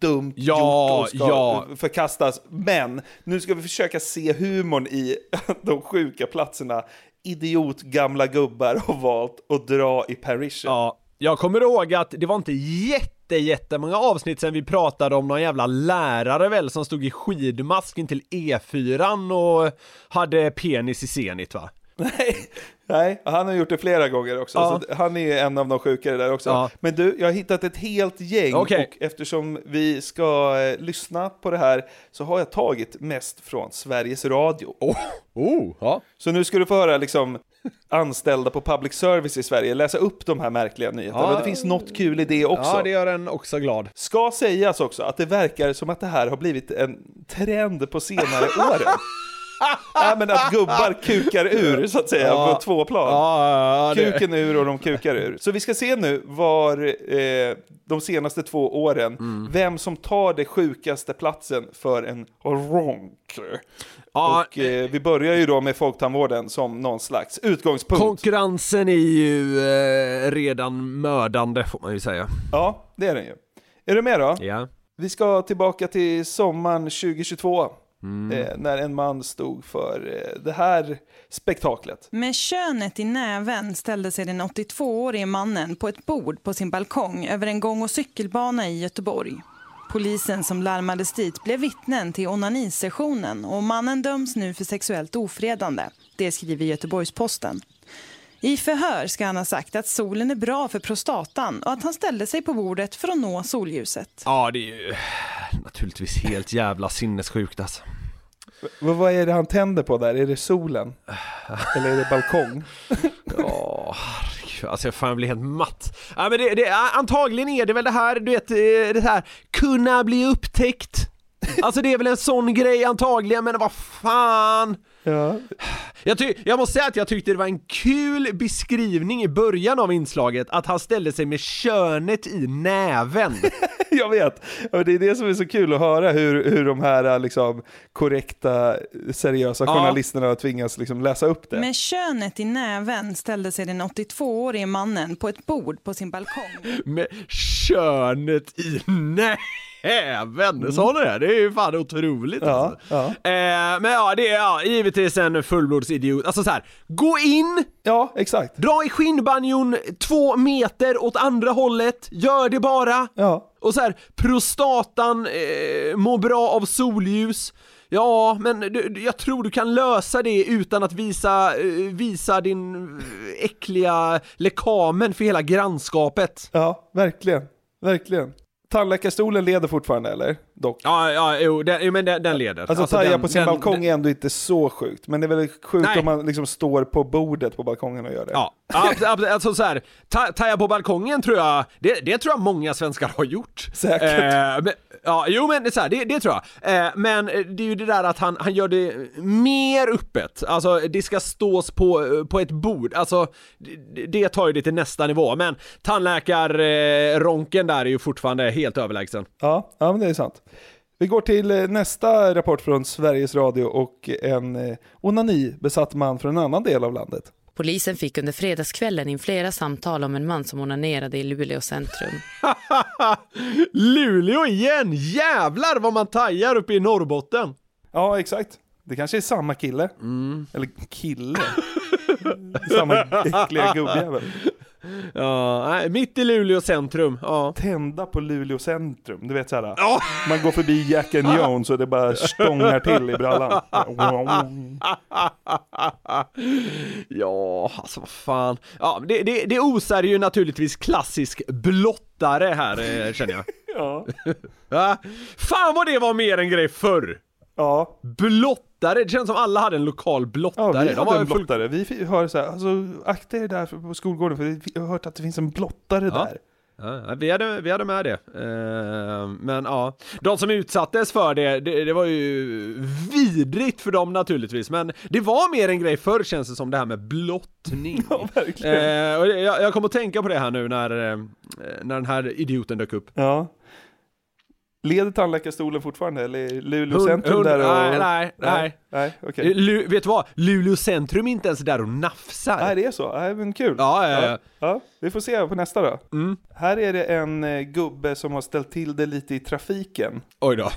dumt Ja, gjort och ska ja. förkastas. Men nu ska vi försöka se humorn i de sjuka platserna. Idiot gamla gubbar har valt att dra i Parisian. Ja, jag kommer ihåg att det var inte jätte, jättemånga avsnitt sen vi pratade om någon jävla lärare väl som stod i skidmasken till E4 och hade penis i Zenit va? Nej, nej, han har gjort det flera gånger också. Ja. Så han är en av de sjukare där också. Ja. Men du, jag har hittat ett helt gäng Okej. och eftersom vi ska eh, lyssna på det här så har jag tagit mest från Sveriges Radio. Oh, oh ja. Så nu ska du få höra liksom anställda på public service i Sverige läsa upp de här märkliga nyheterna. Ja. Det finns något kul i det också. Ja, det gör en också glad. Ska sägas också att det verkar som att det här har blivit en trend på senare åren. Nej men att gubbar kukar ur så att säga Ja. på två plan. Ja, ja. Kuken ur och de kukar ur. Så vi ska se nu var eh, de senaste två åren, Mm. vem som tar det sjukaste platsen för en ronk. Ja, och eh, vi börjar ju då med folktandvården som någon slags utgångspunkt. Konkurrensen är ju eh, redan mördande får man ju säga. ja, det är den ju. Är du med då? Ja. Vi ska tillbaka till sommaren 2022. Mm. Eh, när en man stod för eh, det här spektaklet. Med könet i näven ställde sig den 82-årige mannen på ett bord på sin balkong över en gång och cykelbana i Göteborg. Polisen som larmades dit blev vittnen till onanisessionen och mannen döms nu för sexuellt ofredande. Det skriver Göteborgs-Posten. I förhör ska han ha sagt att solen är bra för prostatan och att han ställde sig på bordet för att nå solljuset. Ja, det är ju naturligtvis helt jävla sinnessjukt alltså. V- vad är det han tänder på där? Är det solen? Eller är det balkong? Ja, herregud, alltså jag fan blir helt matt. Ja, men det, det, antagligen är det väl det här, du vet, eh, det här, kunna bli upptäckt. Alltså det är väl en sån grej antagligen, men vad fan. Ja. Jag, ty- jag måste säga att jag tyckte det var en kul beskrivning i början av inslaget, att han ställde sig med könet i näven. Jag vet, det är det som är så kul att höra hur, hur de här liksom, korrekta, seriösa Ja. journalisterna tvingas liksom, läsa upp det. Med könet i näven ställde sig den 82-årige mannen på ett bord på sin balkong. med könet i näven. Sa du det? Det är ju fan otroligt Ja, alltså. ja. Eh, men ja, det är ja, givetvis en fullblodsidiot. Alltså så här, gå in, ja, exakt. dra i skinnbanjon två meter åt andra hållet, gör det bara. Ja. Och så här, prostatan eh, mår bra av solljus. Ja, men du, du- jag tror du kan lösa det utan att visa, eh, visa din eh, äckliga lekamen för hela grannskapet. Ja, verkligen. Verkligen. Tandläkarstolen leder fortfarande eller? Dock. Ja, ja, jo, den, jo, men den, den leder. Alltså, taja den- på sin den- balkong är ändå inte så sjukt, men det är väl sjukt Nej. om man liksom står på bordet på balkongen och gör det. Ja, alltså så här, ta, taja på balkongen tror jag, det, det tror jag många svenskar har gjort. Säkert. Eh, men, ja, jo men det, så här, det, det tror jag. Eh, men eh, det är ju det där att han, han gör det mer öppet, alltså det ska stås på, eh, på ett bord, alltså det, det tar ju det till nästa nivå, men tandläkarronken där är ju fortfarande helt överlägsen. Ja, ja men det är sant. Vi går till eh, nästa rapport från Sveriges Radio och en onani-besatt man från en annan del av landet. Polisen fick under fredagskvällen in flera samtal om en man som onanerade i Luleå centrum. Luleå igen! Jävlar vad man tajar uppe i Norrbotten! Ja, exakt. Det kanske är samma kille. Mm. Eller kille. samma äckliga gubbjävel. Ja, mitt i Luleå centrum, ja. Tända på Luleå centrum. Du vet såhär. Man går förbi Jack and Jones och det bara stångar till i brallan. Ja, alltså vad fan. Ja, det, det, det osar ju naturligtvis klassisk blottare här eh, känner jag. Ja. Fan vad det var mer en grej förr! Ja. Blottare, det känns som alla hade en lokal blottare. Ja, vi De hade var en full- blottare. Vi fi- hör så här, alltså akta er där på skolgården för jag har hört att det finns en blottare Ja. där. Ja, vi, hade, vi hade med det. Eh, men ja, de som utsattes för det, det, det var ju vidrigt för dem naturligtvis. Men det var mer en grej förr känns det som det här med blottning. Ja, verkligen. Eh, och jag, jag kommer att tänka på det här nu när, eh, när den här idioten dök upp. Ja. Leder tandläkarstolen fortfarande eller är Luleå centrum hund- där och... nej, nej, nej. Nej, okej. Lu, vet du vad? Luleå centrum är inte ens där och nafsar. Nej, det är så. Nej, men kul. Ja, ja, ja. ja. Vi får se på nästa då. Mm. Här är det en eh, gubbe som har ställt till det lite i trafiken. Oj då.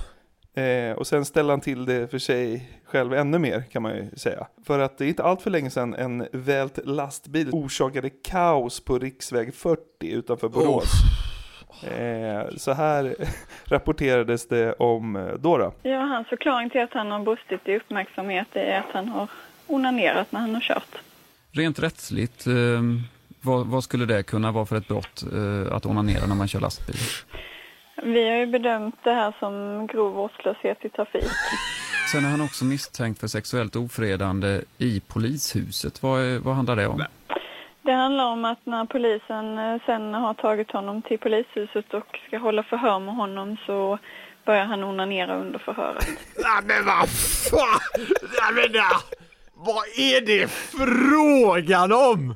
Eh, och sen ställer han till det för sig själv ännu mer kan man ju säga. För att det är inte allt för länge sedan en vält lastbil orsakade kaos på riksväg 40 utanför Borås. Eh, så här rapporterades det om eh, då. då. Ja, hans förklaring till att han har brustit i uppmärksamhet är att han har onanerat när han har kört. Rent rättsligt, eh, vad, vad skulle det kunna vara för ett brott eh, att onanera när man kör lastbil? Vi har ju bedömt det här som grov vårdslöshet i trafik. Sen är han också misstänkt för sexuellt ofredande i polishuset. Vad, vad handlar det om? Det handlar om att när polisen eh, sen har tagit honom till polishuset och ska hålla förhör med honom så börjar han onanera under förhöret. Ja, men vad fan! Ja, men. Vad är det frågan om?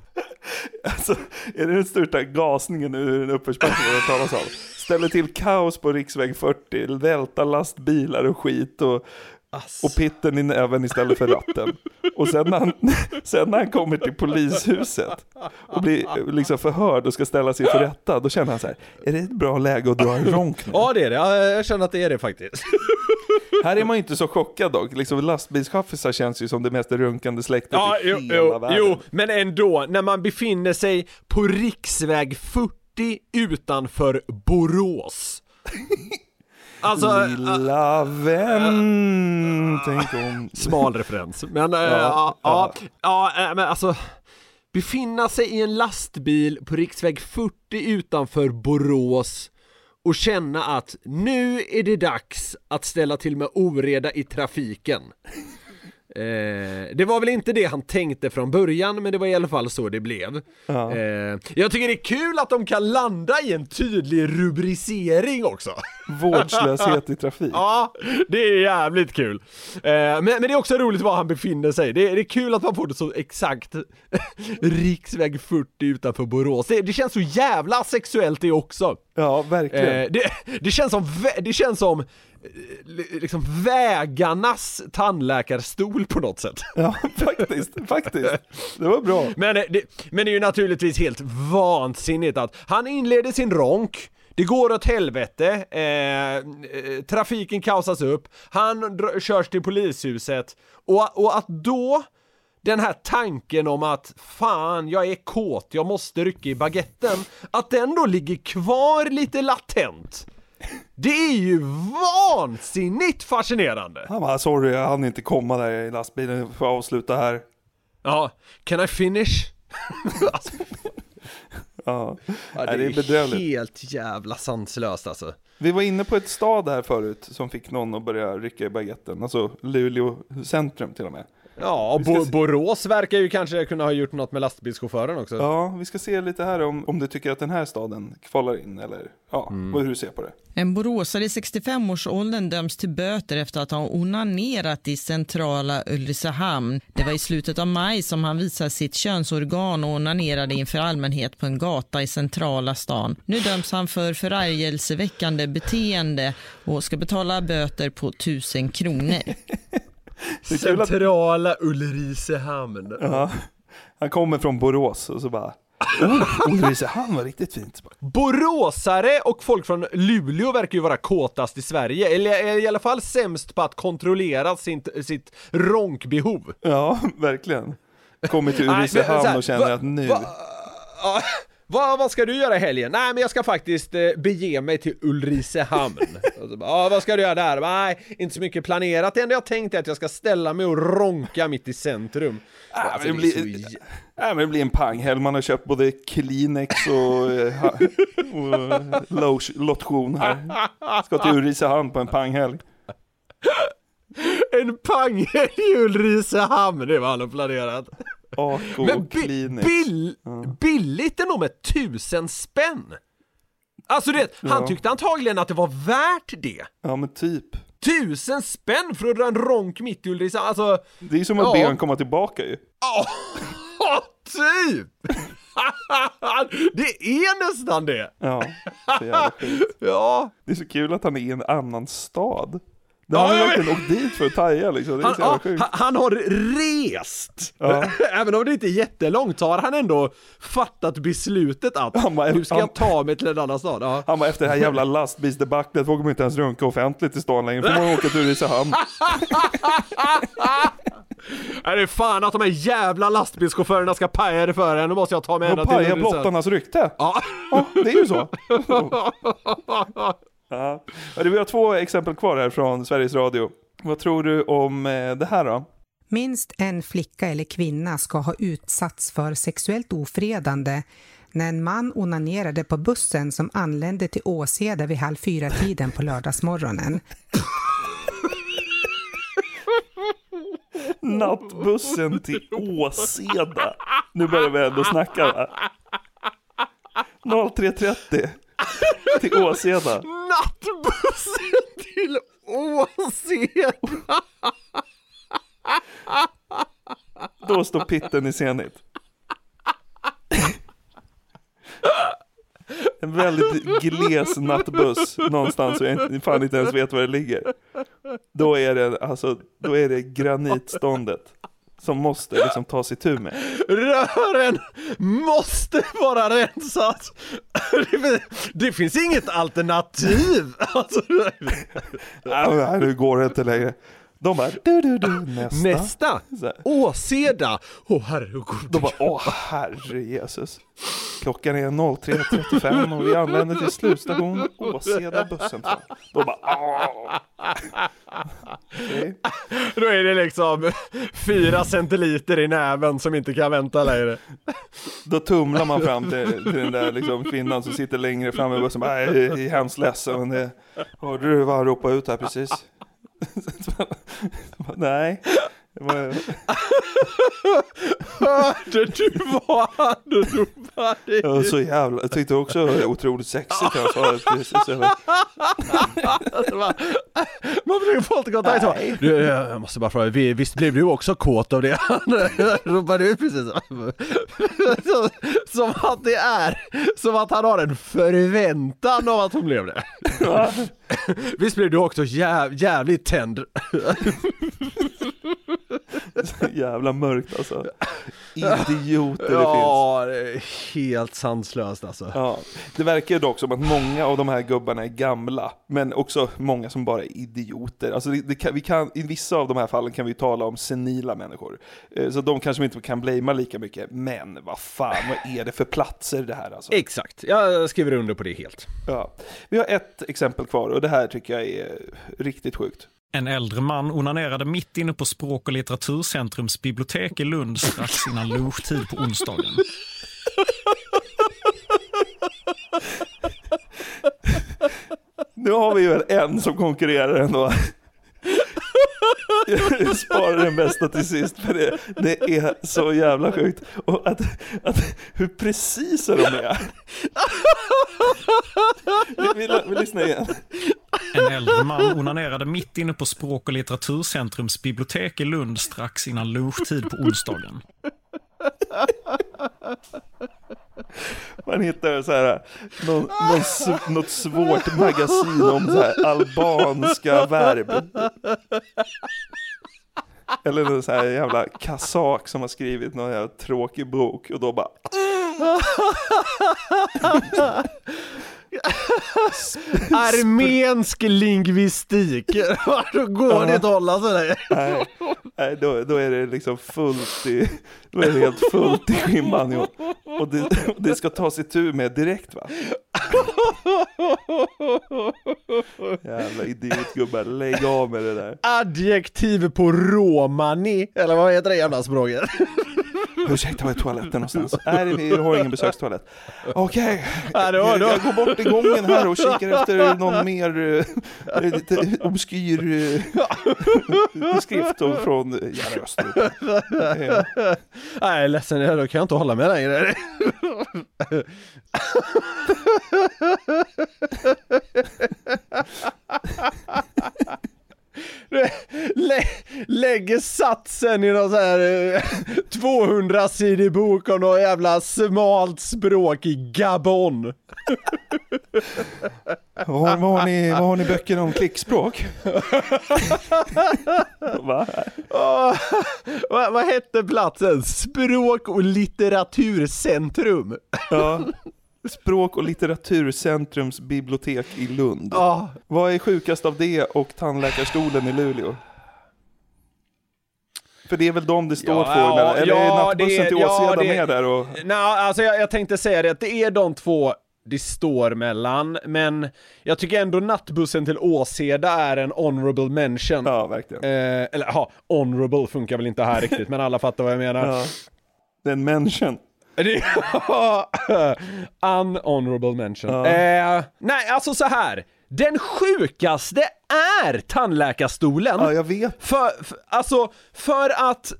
Alltså, är det den största gasningen ur en uppförsbacke har hört talas om? Ställer till kaos på riksväg 40, välta lastbilar och skit och, och pitten i näven istället för ratten. Och sen när, han, sen när han kommer till polishuset och blir liksom förhörd och ska ställa sig inför rätta, då känner han så här, är det ett bra läge att dra en ronk nu? Ja det är det, Ja, jag känner att det är det faktiskt. Här är man ju inte så chockad dock, liksom lastbilschaffisar känns ju som det mest runkande släktet Ja, i jo, hela jo, världen. jo, men ändå, när man befinner sig på riksväg 40 utanför Borås. Alltså, Lilla vän, tänk om... smal referens, men äh, Ja, ja, ja, ja, äh, men alltså befinna sig i en lastbil på riksväg 40 utanför Borås och känna att nu är det dags att ställa till med oreda i trafiken. Eh, det var väl inte det han tänkte från början, men det var i alla fall så det blev. Ja. Eh, jag tycker det är kul att de kan landa i en tydlig rubricering också. Vårdslöshet i trafik. Ja, det är jävligt kul. Eh, men, men det är också roligt var han befinner sig. Det, är- det är kul att man får det så exakt. Riksväg 40 utanför Borås. Det, det känns så jävla sexuellt det också. Ja, verkligen. Eh, det, det känns som, det känns som eh, li- liksom vägarnas tandläkarstol på något sätt. Ja, faktiskt, faktiskt. Det var bra. Men eh, det, men det är ju naturligtvis helt vansinnigt att han inleder sin ronk, det går åt helvete, eh, eh, trafiken kaosas upp, han dr- körs till polishuset och, och att då den här tanken om att fan, jag är kåt, jag måste rycka i baguetten, att den då ligger kvar lite latent. Det är ju vansinnigt fascinerande! Han bara, sorry jag hann inte komma där i lastbilen, får avsluta här. Ja, can I finish? Ja, Ja, Nej, det är bedrövligt. helt jävla sanslöst alltså. Vi var inne på ett stad här förut som fick någon att börja rycka i baguetten, alltså Luleå centrum till och med. Ja, och Bo- se- Borås verkar ju kanske kunna ha gjort något med lastbilschauffören också. Ja, vi ska se lite här om, om du tycker att den här staden kvalar in eller ja, hur du ser på det. En boråsare i 65-årsåldern döms till böter efter att ha onanerat i centrala Ulricehamn. Det var i slutet av maj som han visade sitt könsorgan och onanerade inför allmänhet på en gata i centrala stan. Nu döms han för förargelseväckande beteende och ska betala böter på 1000 kronor. Centrala Ulricehamn. Ja. Han kommer från Borås och så bara, oh, Ulricehamn var riktigt fint. Boråsare och folk från Luleå verkar ju vara kåtast i Sverige, eller är i alla fall sämst på att kontrollera sin, sitt ronkbehov. Ja, verkligen. Kommer till Ulricehamn och känner att nu, va- vad, vad ska du göra i helgen? Nej men jag ska faktiskt eh, bege mig till Ulricehamn. Ja, vad ska du göra där? Nej, inte så mycket planerat. Det enda jag tänkt är att jag ska ställa mig och ronka mitt i centrum. Alltså, det det blir- så men det blir en panghelg. Man har köpt både Kleenex och, eh, och lo- lotion här. Ska till Ulricehamn på en panghelg. En panghelg i Ulricehamn, det var han planerat. AK Men bi- bill, billigt är nog med tusen spänn! Alltså det, han Ja. tyckte antagligen att det var värt det. Ja men typ. Tusen spänn för att dra en ronk mitt i Ulricehamn, alltså... Det är ju som att Ja. be honom komma tillbaka ju. Ja, typ! det är nästan det! Ja, jävla skit. Ja. Det är så kul att han är i en annan stad. Det Ja, har han jag verkligen åkt dit för att taja liksom. Är Han, ja, han, han har rest! Ja. Även om det inte är jättelångt har han ändå fattat beslutet att Han bara- nu ska han- jag ta mig till en annan stad. Ja. Han bara efter det här jävla lastbilsdebaclet vågar man inte ens runka offentligt i stan längre. Får man åka till Ulricehamn. Är det fan att de här jävla lastbilschaufförerna ska paja det för en, då måste jag ta mig ända till paja Ulricehamn. blottarnas rykte. Ja. ja, det är ju så. Ja. Vi har två exempel kvar här från Sveriges Radio. Vad tror du om eh, det här då? Minst en flicka eller kvinna ska ha utsatts för sexuellt ofredande när en man onanerade på bussen som anlände till Åseda vid halv fyra-tiden på lördagsmorgonen. Nattbussen till Åseda. Nu börjar vi ändå snacka va? 03.30 till Åseda. Nattbussen till Åseda! Då står pitten i Zenit. En väldigt gles nattbuss någonstans och jag fan inte ens vet var det ligger. Då är det, alltså, då är det granitståndet som måste liksom tas itu med. Rören måste vara rensat! Det det finns inget alternativ! Alltså, Nej, nu går det inte längre. De bara, du, du, du, nästa. nästa! Åseda! Åh herregud. De bara, åh herre Jesus. Klockan är 03.35 och vi anländer till slutstation Åseda busscentral. De bara, åh. Okej. Då är det liksom fyra centiliter i näven som inte kan vänta längre. Då tumlar man fram till, till den där liksom kvinnan som sitter längre fram i bussen. Bara, jag är hemskt ledsen hörde du vad han ropade ut här precis? Nej, Hörde du vad han ropade? Jag var så jävla, jag tyckte också det var otroligt sexigt när jag sa det precis. Jag bara, Man blir folk kontakt så. Du, jag måste bara fråga, vi- visst blev du också kåt av det? Han ropade ut precis. Som att det är, som att han har en förväntan av att hon blev det. Visst blev du också jäv, jävligt tänd? så jävla mörkt alltså. Idioter det Ja, det är helt sanslöst alltså. Ja, det verkar ju dock som att många av de här gubbarna är gamla, men också många som bara är idioter. Alltså det, det kan, vi kan, I vissa av de här fallen kan vi tala om senila människor. Eh, Så de kanske inte kan blamea lika mycket, men vad fan, vad är det för platser det här alltså? Exakt, jag skriver under på det helt. Ja. Vi har ett exempel kvar och det här tycker jag är riktigt sjukt. En äldre man onanerade mitt inne på Språk och litteraturcentrums bibliotek i Lund strax innan lunchtid på onsdagen. Nu har vi ju en som konkurrerar ändå. Jag sparar den bästa till sist för det, det är så jävla sjukt. Och att, att hur precisa de är. Vi, vi, vi lyssnar igen. En äldre man onanerade mitt inne på Språk och litteraturcentrums bibliotek i Lund strax innan lunchtid på onsdagen. Man hittar så här, någon, någon, något svårt magasin om så här albanska verb. Eller någon så här jävla kazak som har skrivit någon jävla tråkig bok och då bara Armensk lingvistik. Då går det inte att hålla sig där. Nej, nej då, då är det liksom fullt i, då är det helt fullt i skinnbanjon. Och det, det ska tas itu med direkt va? Jävla idiotgubbar, lägg av med det där. Adjektiv på romani, eller vad heter det jävla språket? Ursäkta, var är toaletten någonstans? Nej, vi har ingen besökstoalett. Okej, då- jag, jag går bort i gången här och kikar efter någon mer eh, lite obskyr eh, skrift från eh, Österut. Eh, Nej, jag är ledsen, då kan jag inte hålla med längre. Lä lägger satsen i någon så här eh, 200-sidig bok om något jävla smalt språk i Gabon. Vad har, vad, har ni, vad har ni böcker om klickspråk? Va? Åh, vad, vad hette platsen? Språk och litteraturcentrum. Ja. Språk och litteraturcentrums bibliotek i Lund. Ja. Vad är sjukast av det och tandläkarstolen i Luleå? För det är väl de det står Ja, för? ja, eller är ja, nattbussen det är- till ja, Åseda det- med där? Och... Nej, alltså jag, jag tänkte säga det att det är de två det står mellan, men jag tycker ändå nattbussen till Åseda är en honorable mention. Ja, verkligen. Eh, eller ja, honorable funkar väl inte här riktigt, men alla fattar vad jag menar. Ja. Det är en mention. Unhonorable mention. Ja. Eh, nej, alltså så här. Den sjukaste är tandläkarstolen. Ja, jag vet. För, för, alltså, för att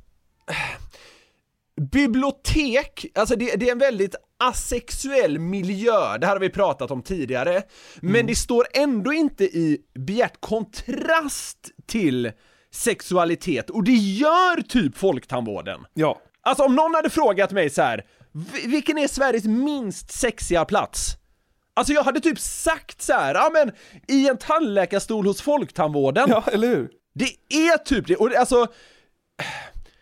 bibliotek, alltså det, det är en väldigt asexuell miljö, det här har vi pratat om tidigare, men det står ändå inte i bjärt kontrast till sexualitet och det gör typ folktandvården. Ja. Alltså om någon hade frågat mig så här, "Vi- vilken är Sveriges minst sexiga plats? Alltså jag hade typ sagt så här, ja men i en tandläkarstol hos folktandvården. Ja, eller hur? Det är typ det, och det, alltså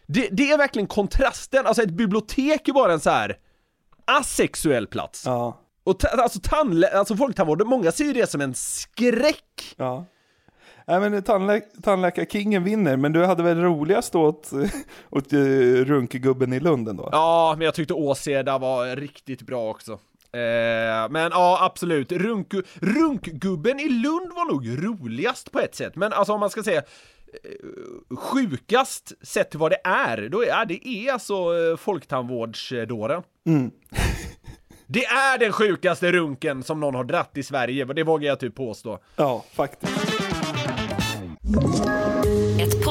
det, det är verkligen kontrasten, alltså ett bibliotek är bara en så här asexuell plats. Ja. Och ta, alltså, tandlä, alltså folktandvården, många ser ju det som en skräck. Ja. Nej men tandlä tandläkarkingen vinner, men du hade väl roligast åt, åt uh, runkegubben i Lund ändå? Ja, men jag tyckte Åseda var riktigt bra också. Eh, men ja, absolut. Runk, runkgubben i Lund var nog roligast på ett sätt. Men alltså om man ska säga eh, sjukast sett till vad det är, då är ja, det är alltså eh, folktandvårdsdåren. Mm. Det är den sjukaste runken som någon har dratt i Sverige, det vågar jag typ påstå. Ja, faktiskt.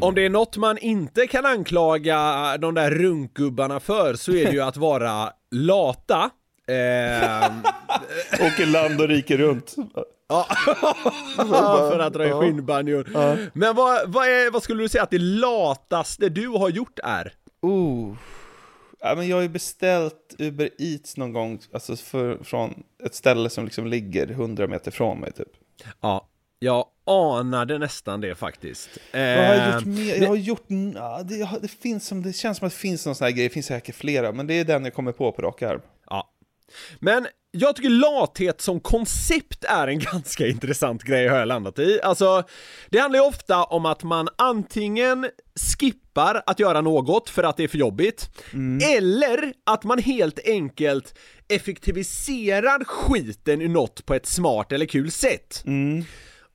Om det är något man inte kan anklaga de där runkgubbarna för så är det ju att vara lata. Ehm, Åker land och rike runt. Ja, för att dra i Ja. skinnbanjor. Ja. Men vad, vad, är, vad skulle du säga att det lataste du har gjort är? Oh. Ja, men jag har ju beställt Uber Eats någon gång, alltså för, från ett ställe som liksom ligger 100 meter från mig typ. Ja, jag anade nästan det faktiskt. Har jag Ehm, gjort mer? Jag har gjort, det, det, finns som, det känns som att det finns någon sån här grej, det finns säkert flera, men det är den jag kommer på på rak arm. Ja. Men jag tycker lathet som koncept är en ganska intressant grej har jag landat i. Alltså, det handlar ju ofta om att man antingen skippar att göra något för att det är för jobbigt, eller att man helt enkelt effektiviserar skiten i något på ett smart eller kul sätt.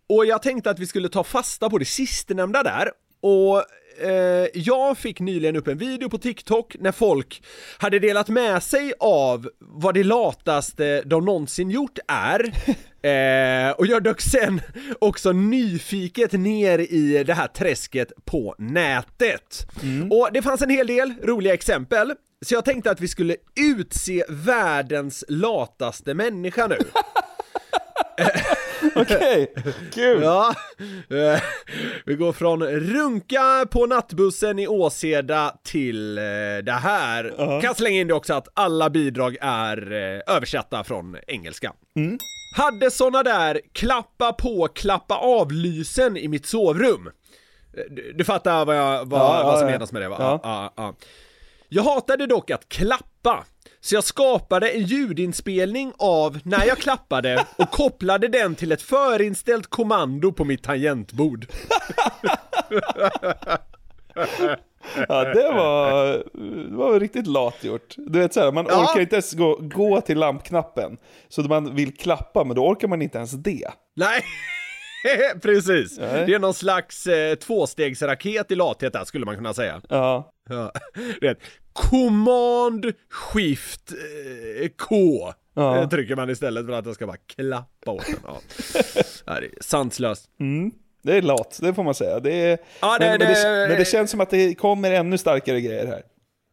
Och jag tänkte att vi skulle ta fasta på det sistnämnda där, och eh, jag fick nyligen upp en video på TikTok när folk hade delat med sig av vad det lataste de någonsin gjort är. Eh, och jag dök sen också nyfiket ner i det här träsket på nätet. Och det fanns en hel del roliga exempel, så jag tänkte att vi skulle utse världens lataste människa nu. Okej, kul! Ja, eh, vi går från runka på nattbussen i Åseda till eh, det här. Kan slänga in det också att alla bidrag är eh, översatta från engelska. Hade såna där klappa på, klappa av-lysen i mitt sovrum. Du, du fattar vad, jag, vad, Ja, vad som ja. menas med det va? Ja. Jag hatade dock att klappa, så jag skapade en ljudinspelning av när jag klappade och kopplade den till ett förinställt kommando på mitt tangentbord. Ja, det var, det var riktigt lat gjort. Du vet såhär, man Ja. orkar inte ens gå, gå till lampknappen. Så man vill klappa, men då orkar man inte ens det. Nej, precis. Nej. Det är någon slags eh, tvåstegsraket i lathet där skulle man kunna säga. Ja. Ja. Rätt. Command Shift eh, K Ja. eh, trycker man istället för att jag ska bara klappa åt den. Ja. Det är sanslöst. Mm. Det är lat, det får man säga. Det är, Ja, det- men, men, det, det- men det känns som att det kommer ännu starkare grejer här.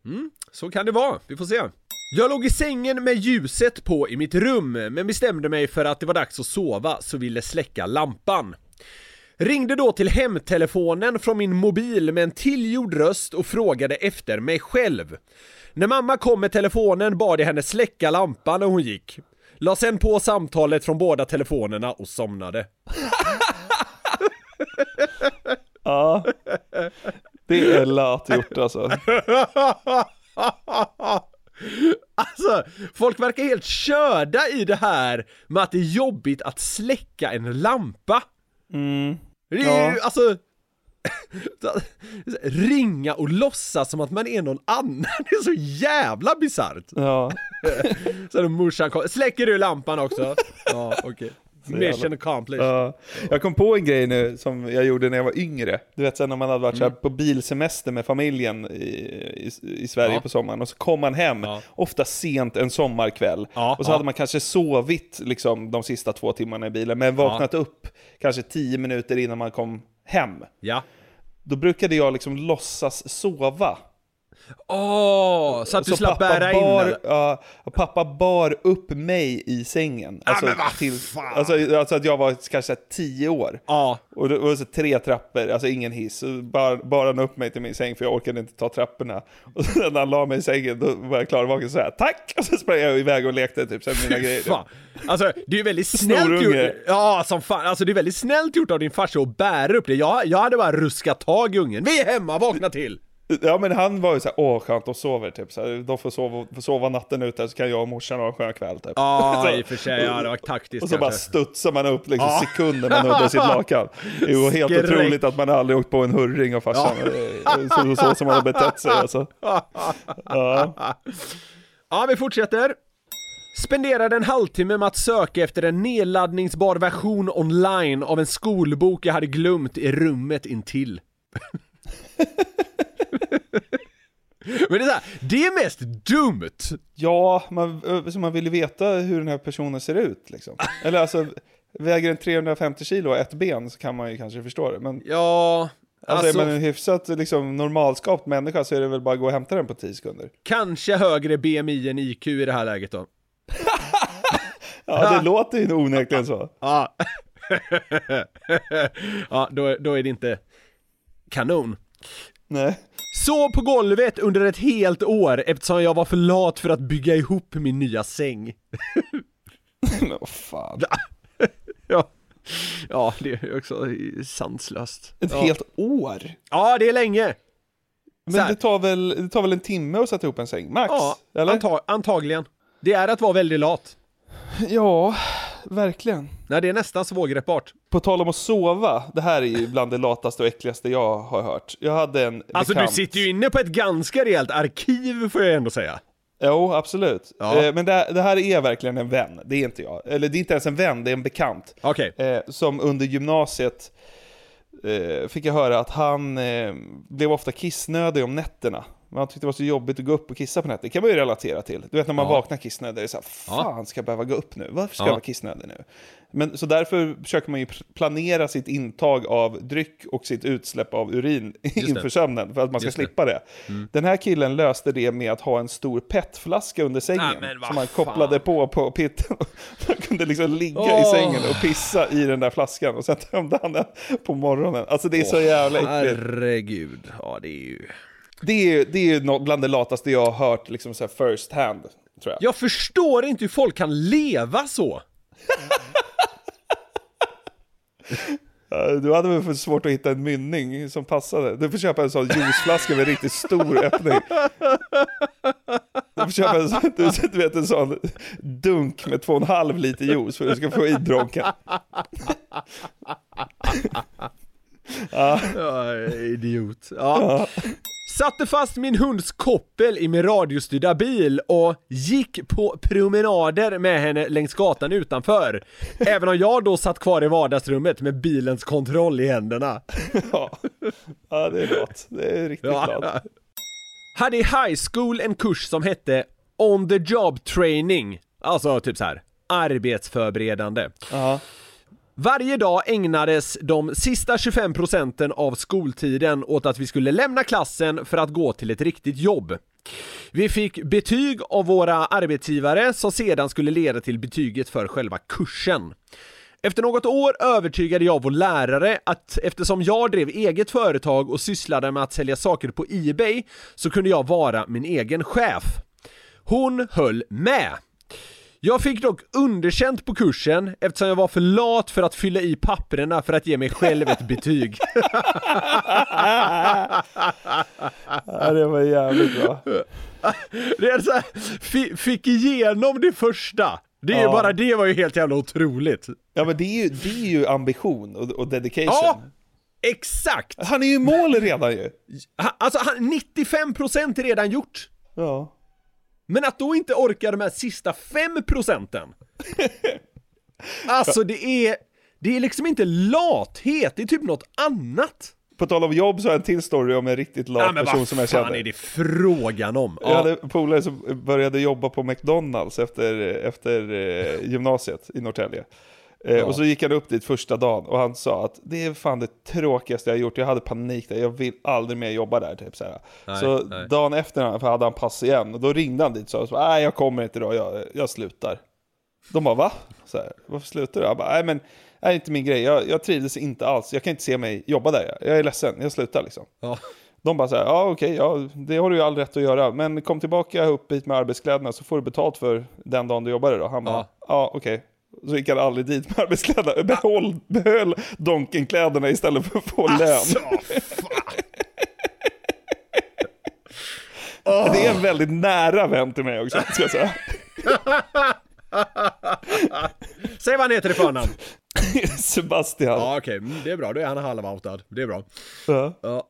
Mm, så kan det vara, vi får se. Jag låg i sängen med ljuset på i mitt rum, men bestämde mig för att det var dags att sova så ville släcka lampan. Ringde då till hemtelefonen från min mobil med en tillgjord röst och frågade efter mig själv. När mamma kom med telefonen bad jag henne släcka lampan när hon gick. La sen på samtalet från båda telefonerna och somnade. Ja. Det är lat gjort alltså. Alltså, folk verkar helt körda i det här med att det är jobbigt att släcka en lampa. Mm. Det är ju Ja. alltså Ringa och låtsas som att man är någon annan, det är så jävla bisarrt! Ja. När morsan kom, släcker du lampan också? Ja, okej. Så Mission accomplished. Ja. Jag kom på en grej nu som jag gjorde när jag var yngre. Du vet sen när man hade varit så här på bilsemester med familjen i, i, i Sverige Mm. Ja. på sommaren och så kom man hem, ofta sent en sommarkväll. Ja, och så ja. hade man kanske sovit liksom, de sista två timmarna i bilen, men vaknat upp kanske tio minuter innan man kom hem. Ja. Då brukade jag liksom låtsas sova. Åh, så att du slapp pappa bära in bar, eller? ja, pappa bar upp mig i sängen. Alltså, men vad till, fan. alltså, alltså att jag var kanske tio år. Ja. Och det var så tre trappor, alltså ingen hiss. Så bara, bara han upp mig till min säng för jag orkade inte ta trapporna. Och sen när han la mig i sängen då var jag klar och vaken så här, tack! Och så sprang jag iväg och lekte typ sen mina grejer. Fan. Alltså det är väldigt snällt gjort. Ja, som fan. Alltså det är väldigt snällt gjort av din farsa att bära upp det. Jag, jag hade bara ruskat tag i ungen. Vi är hemma, vakna till! Ja men han var ju såhär, åh skönt, de sover typ. Så här, de får sova, får sova natten ute så kan jag och morsan ha en skön kväll typ. Ja, i och för sig, ja, det var taktiskt Och så bara kanske. studsar man upp liksom Ja. sekunder man nuddar sitt lakan. Det ju helt Skräck. otroligt att man aldrig åkt på en hurring av farsan. Ja. Är Så, så som man har betett sig alltså. Ja. Ja, vi fortsätter. Spenderade en halvtimme med att söka efter en nedladdningsbar version online av en skolbok jag hade glömt i rummet intill. Men det är så här, det är mest dumt! Ja, man, så man vill ju veta hur den här personen ser ut liksom. Eller alltså, väger den 350 kilo och ett ben så kan man ju kanske förstå det. Men Ja, alltså, alltså- är man en hyfsat liksom, normalskapt människa så är det väl bara att gå och hämta den på 10 sekunder. Kanske högre BMI än IQ i det här läget då. Ja, det låter ju onekligen så. Ja. ja, då, då är det inte kanon. Nej. Så på golvet under ett helt år eftersom jag var för lat för att bygga ihop min nya säng. Men vad fan. ja. ja, det är också sanslöst. Ett ja. helt år? Ja, det är länge. Men det tar, väl, det tar väl en timme att sätta ihop en säng, max? Ja, eller? anta- antagligen. Det är att vara väldigt lat. Ja, verkligen. Nej, det är nästan svårgreppbart. På tal om att sova, det här är ju bland det lataste och äckligaste jag har hört. Jag hade en Alltså bekant... du sitter ju inne på ett ganska rejält arkiv får jag ändå säga. Jo, absolut. Ja. Eh, men det, det här är verkligen en vän, det är inte jag. Eller det är inte ens en vän, det är en bekant. Okej. Eh, som under gymnasiet eh, fick jag höra att han eh, blev ofta kissnödig om nätterna. Man tyckte det var så jobbigt att gå upp och kissa på nätet. Det kan man ju relatera till. Du vet när man Ja. vaknar kissnödig, det är så här, fan ska jag behöva gå upp nu? Varför ska Ja. jag vara kissnödig nu? Men, så därför försöker man ju planera sitt intag av dryck och sitt utsläpp av urin det. inför sömnen, för att man ska Just det. slippa det. Mm. Den här killen löste det med att ha en stor petflaska under sängen, Nej, som han fan. kopplade på på pitten. Han kunde liksom ligga i Åh. sängen och pissa i den där flaskan och sen tömde han den på morgonen. Alltså det är så Åh, jävla äckligt. Herregud, ja det är ju... Det är det är något bland det lataste jag har hört liksom så first hand, tror jag. Jag förstår inte hur folk kan leva så. Ja, Du hade väl för svårt att hitta en mynning som passade. Du får köpa en sån juiceflaska med riktigt stor öppning. Du får köpa en sån, du, vet en sån dunk med två och en halv liter juice för att du ska få i dronken. Ja. Ja, idiot. Ja. Satte fast min hunds koppel i min radiostyrda bil och gick på promenader med henne längs gatan utanför. Även om jag då satt kvar i vardagsrummet med bilens kontroll i händerna. Ja, ja det är lat. Det är riktigt Ja. Hade i high school en kurs som hette On the job training. Alltså typ så här arbetsförberedande. Varje dag ägnades de sista 25 procenten av skoltiden åt att vi skulle lämna klassen för att gå till ett riktigt jobb. Vi fick betyg av våra arbetsgivare som sedan skulle leda till betyget för själva kursen. Efter något år övertygade jag vår lärare att eftersom jag drev eget företag och sysslade med att sälja saker på Ebay så kunde jag vara min egen chef. Hon höll med. Jag fick dock underkänt på kursen eftersom jag var för lat för att fylla i papperna för att ge mig själv ett betyg. Ja, det var jävligt bra. Det är så här, fi- fick igenom det första. Det är Ja. bara det var ju helt jävla otroligt. Ja men det är ju, det är ju ambition och, och dedication. Ja, exakt! Han är ju i mål redan ju. Alltså han, 95% är redan gjort. Ja. Men att då inte orka de här sista 5 procenten. Alltså det är, det är liksom inte lathet, det är typ något annat. På tal om jobb så har jag en till story om en riktigt lat Ja, men person vad som jag känner. är det frågan om? Jag hade polare som började jobba på McDonalds efter, efter eh, gymnasiet i Norrtälje. Eh, Ja. Och så gick han upp dit första dagen och han sa att det är fan det tråkigaste jag gjort, jag hade panik där, jag vill aldrig mer jobba där. Typ, så. Nej, så nej. dagen efter hade han pass igen och då ringde han dit och sa nej jag kommer inte idag, jag, jag slutar. De bara va? Så här, Varför slutar du? Jag bara, nej men det är inte min grej, jag, jag trivdes inte alls, jag kan inte se mig jobba där, jag är ledsen, jag slutar liksom. Ja. De bara så här, ja okej, ja, det har du ju all rätt att göra, men kom tillbaka upp hit med arbetskläderna så får du betalt för den dagen du jobbade då. Han bara, Ja. ja, okej. Så gick han aldrig dit med arbetskläderna, behöll, behöll Donken-kläderna istället för att få lön. Alltså, Det är en väldigt nära vän till mig också, ska jag säga. Säg vad han heter i förnamn. Sebastian. Ja okej, mm, det är bra. Då är han halvoutad. Det är bra. Ja. Ja.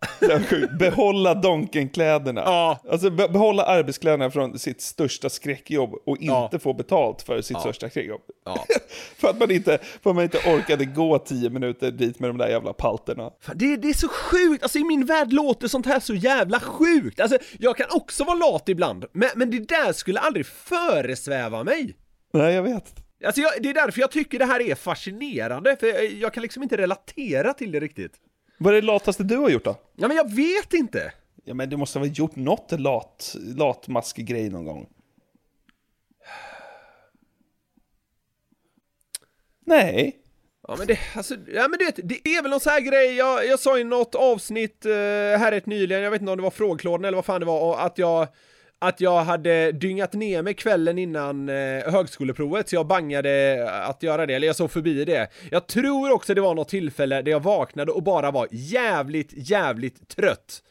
Behålla Donken-kläderna. Ja. Alltså be- behålla arbetskläderna från sitt största skräckjobb och inte få betalt för sitt Ja. största skräckjobb. Ja. för, att man inte, för att man inte orkade gå tio minuter dit med de där jävla palterna. Det, det är så sjukt, alltså i min värld låter sånt här så jävla sjukt. Alltså jag kan också vara lat ibland, men, men det där skulle aldrig föresväva mig. Nej, jag vet. Alltså jag, det är därför jag tycker det här är fascinerande, för jag, jag kan liksom inte relatera till det riktigt. Vad är det lataste du har gjort då? Ja men jag vet inte. Ja men du måste ha gjort något lat, latmaskig-grej någon gång. Nej. Ja men det, alltså, ja men det, det är väl någon sån här grej, jag, jag sa i något avsnitt eh, här rätt nyligen, jag vet inte om det var frågeklådan eller vad fan det var, att jag att jag hade dyngat ner mig kvällen innan eh, högskoleprovet, så jag bangade att göra det, eller jag såg förbi det. Jag tror också det var något tillfälle där jag vaknade och bara var jävligt, jävligt trött.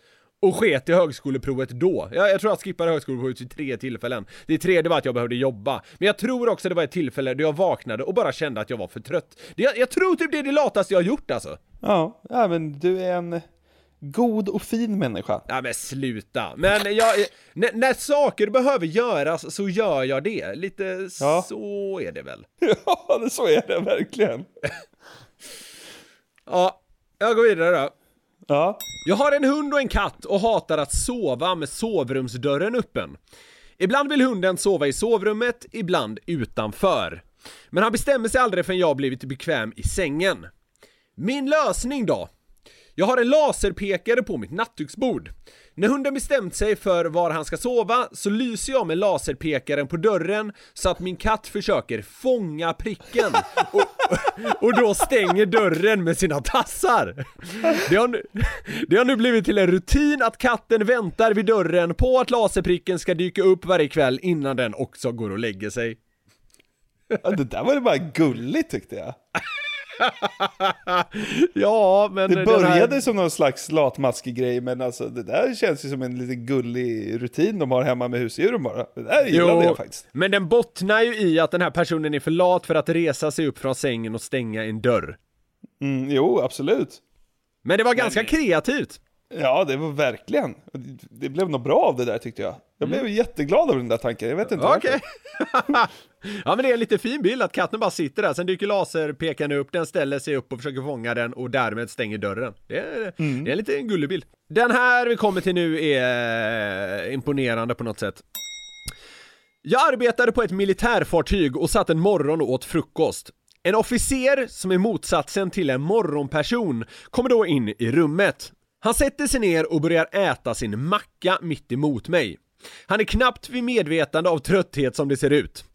Och sket i högskoleprovet då. Jag, jag tror jag skippade högskoleprovet vid tre tillfällen. Det tredje var att jag behövde jobba. Men jag tror också det var ett tillfälle då jag vaknade och bara kände att jag var för trött. Det, jag, jag tror typ det är det lataste jag har gjort alltså. Ja, ja men du är en god och fin människa. Ja men sluta. Men jag, när, när saker behöver göras så gör jag det. Lite Ja. så är det väl. Ja, så är det verkligen. Ja, jag går vidare då. Ja. Jag har en hund och en katt och hatar att sova med sovrumsdörren öppen. Ibland vill hunden sova i sovrummet, ibland utanför. Men han bestämmer sig aldrig förrän jag blivit bekväm i sängen. Min lösning då? Jag har en laserpekare på mitt nattduksbord. När hunden bestämt sig för var han ska sova så lyser jag med laserpekaren på dörren så att min katt försöker fånga pricken och, och då stänger dörren med sina tassar. Det har, nu, det har nu blivit till en rutin att katten väntar vid dörren på att laserpricken ska dyka upp varje kväll innan den också går och lägger sig. Ja, det där var ju bara gulligt tyckte jag. ja, men Det började här- som någon slags latmaskig grej, men alltså det där känns ju som en liten gullig rutin de har hemma med husdjuren bara. Det där gillade jag faktiskt. men den bottnar ju i att den här personen är för lat för att resa sig upp från sängen och stänga en dörr. Mm, jo, absolut. Men det var ganska kreativt. Ja, det var verkligen. Det blev nog bra av det där tyckte jag. Jag blev jätteglad av den där tanken, jag vet inte Mm. Okej. ja men det är en lite fin bild att katten bara sitter där, sen dyker laserpekaren upp, den ställer sig upp och försöker fånga den och därmed stänger dörren. Det är, Mm. det är en lite gullig bild. Den här vi kommer till nu är eh, imponerande på något sätt. Jag arbetade på ett militärfartyg och satt en morgon och åt frukost. En officer, som är motsatsen till en morgonperson, kommer då in i rummet. Han sätter sig ner och börjar äta sin macka mitt emot mig. Han är knappt vid medvetande av trötthet som det ser ut.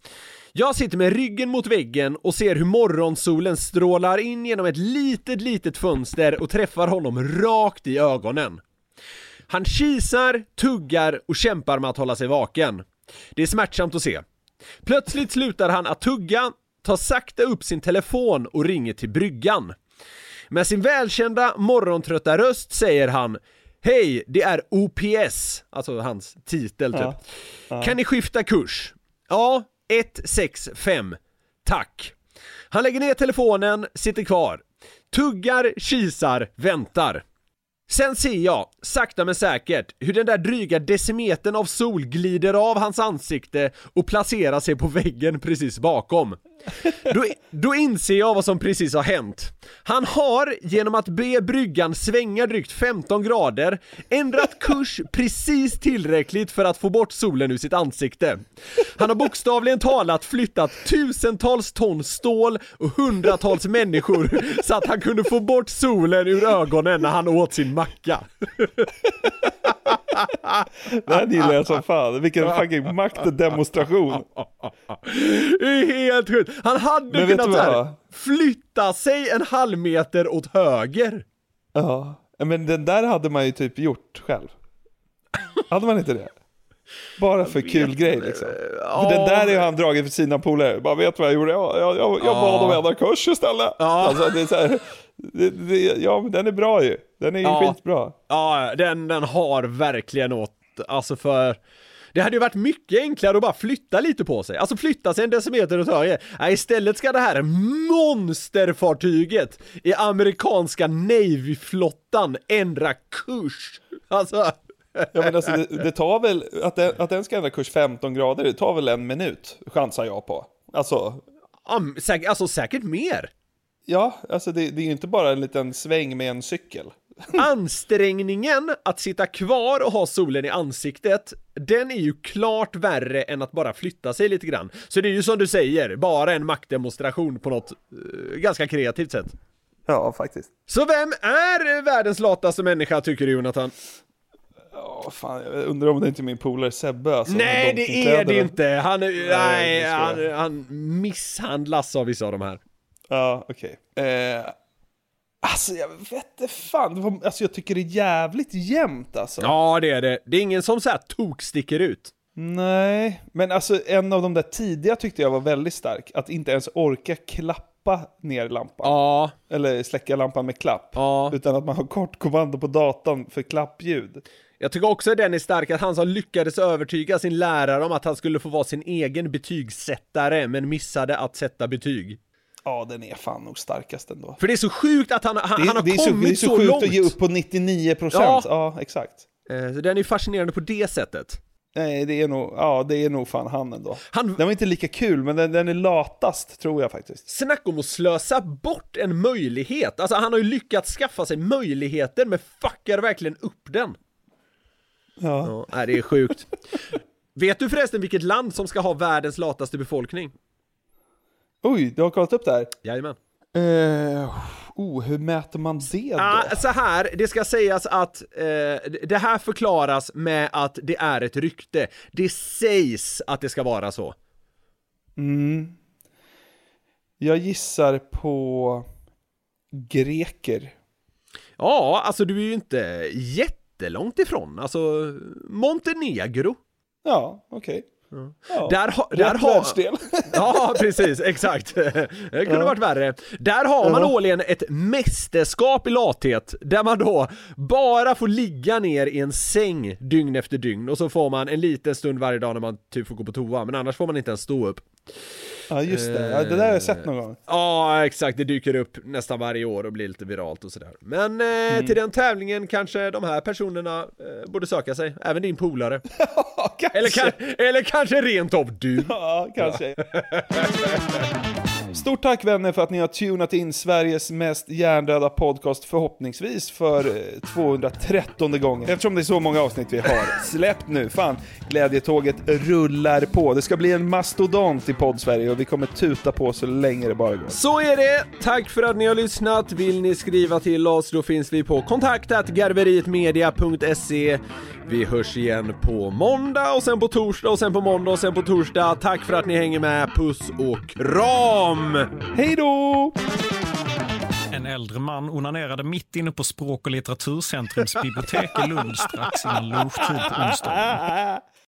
Jag sitter med ryggen mot väggen och ser hur morgonsolen strålar in genom ett litet, litet fönster och träffar honom rakt i ögonen. Han kisar, tuggar och kämpar med att hålla sig vaken. Det är smärtsamt att se. Plötsligt slutar han att tugga, tar sakta upp sin telefon och ringer till bryggan. Med sin välkända morgontrötta röst säger han Hej, det är OPS, alltså hans titel typ. Ja. Ja. Kan ni skifta kurs? Ja, 165. Tack. Han lägger ner telefonen, sitter kvar. Tuggar, kisar, väntar. Sen ser jag, sakta men säkert, hur den där dryga decimetern av sol glider av hans ansikte och placerar sig på väggen precis bakom. Då, då inser jag vad som precis har hänt. Han har, genom att be bryggan svänga drygt 15 grader, ändrat kurs precis tillräckligt för att få bort solen ur sitt ansikte. Han har bokstavligen talat flyttat tusentals ton stål och hundratals människor så att han kunde få bort solen ur ögonen när han åt sin macka. Det här gillar jag som fan. Vilken fucking maktdemonstration. Det är helt sjukt. Han hade Men kunnat här, flytta sig en halv meter åt höger. Ja, men den där hade man ju typ gjort själv. Hade man inte det? Bara för kul grej liksom. För den där är han dragit för sina polare. Bara vet vad jag gjorde? Jag, jag, jag, jag bad om ändra kurs istället. Alltså det är så här, det, det, ja men den är bra ju. Den är ju Ja. skitbra. Ja, den, den har verkligen lätt, alltså för det hade ju varit mycket enklare att bara flytta lite på sig, alltså flytta sig en decimeter åt höger. Nej, istället ska det här monsterfartyget i amerikanska Navy-flottan ändra kurs. Alltså, Ja, men alltså, det, det tar väl, att den, att den ska ändra kurs 15 grader, det tar väl en minut, chansar jag på. Alltså, um, säk, alltså säkert mer. ja, alltså det, det är ju inte bara en liten sväng med en cykel. Ansträngningen att sitta kvar och ha solen i ansiktet, den är ju klart värre än att bara flytta sig lite grann. Så det är ju som du säger, bara en maktdemonstration på något eh, ganska kreativt sätt. Ja, faktiskt. Så vem är världens lataste människa tycker du Jonathan? Ja, fan, jag undrar om det inte är min polare Sebbe alltså, nej det är det inte! Han, är, Nej, nej, han, han misshandlas av vissa av de här. Ja, okej. Eh, alltså jag vet fan, var, alltså jag tycker det är jävligt jämnt alltså. Ja det är det, det är ingen som så här tok sticker ut. Nej, men alltså en av de där tidiga tyckte jag var väldigt stark. Att inte ens orka klappa ner lampan. Ja. Eller släcka lampan med klapp. Ja. Utan att man har kort kommando på datan för klappljud. Jag tycker också den är stark, att han som lyckades övertyga sin lärare om att han skulle få vara sin egen betygssättare, men missade att sätta betyg. Ja, den är fan nog starkast ändå. För det är så sjukt att han, han, det, han har det är så, kommit det är så, så, sjukt långt. att ge upp på 99%. Ja. Ja, exakt. Eh, Så den är fascinerande på det sättet. Nej, det är nog, ja, det är nog fan han ändå. Han- Den var inte lika kul, men den, den är latast tror jag faktiskt. Snacka om att slösa bort en möjlighet. Alltså han har ju lyckats skaffa sig möjligheten, men fuckar verkligen upp den. Ja. Ja, det är sjukt. Vet du förresten vilket land som ska ha världens lataste befolkning? Oj, du har kollat upp det här? Jajamän. Uh, oh, hur mäter man det då? Ah, så här, det ska sägas att eh, det här förklaras med att det är ett rykte. Det sägs att det ska vara så. Mm. Jag gissar på greker. Ja, alltså du är ju inte jättelångt ifrån. Alltså, Montenegro. Ja, okej. Ja, Där, ha, där har... Ja, precis, exakt. Det kunde Ja. varit värre. Där har man Ja. årligen ett mästerskap i lathet, där man då bara får ligga ner i en säng dygn efter dygn och så får man en liten stund varje dag när man typ får gå på toa, men annars får man inte ens stå upp. Ja, just det. Ja, det där har jag sett någon gång. Ja, exakt. Det dyker upp nästan varje år och blir lite viralt och sådär. Men eh, Mm. till den tävlingen kanske de här personerna eh, borde söka sig, även din polare. eller, kan, eller kanske rent av du. Ja, kanske. Stort tack vänner för att ni har tunat in Sveriges mest hjärndöda podcast förhoppningsvis för eh, 213 gången. Eftersom det är så många avsnitt vi har släppt nu. Fan, glädjetåget rullar på. Det ska bli en mastodont i podd-Sverige och vi kommer tuta på så länge det bara går. Så är det! Tack för att ni har lyssnat! Vill ni skriva till oss, då finns vi på kontaktatgarverietmedia.se Vi hörs igen på måndag och sen på torsdag och sen på måndag och sen på torsdag. Tack för att ni hänger med, puss och kram! Hej då! En äldre man onanerade mitt inne på Språk och litteraturcentrums bibliotek i Lund strax innan lunchtid på onsdagen.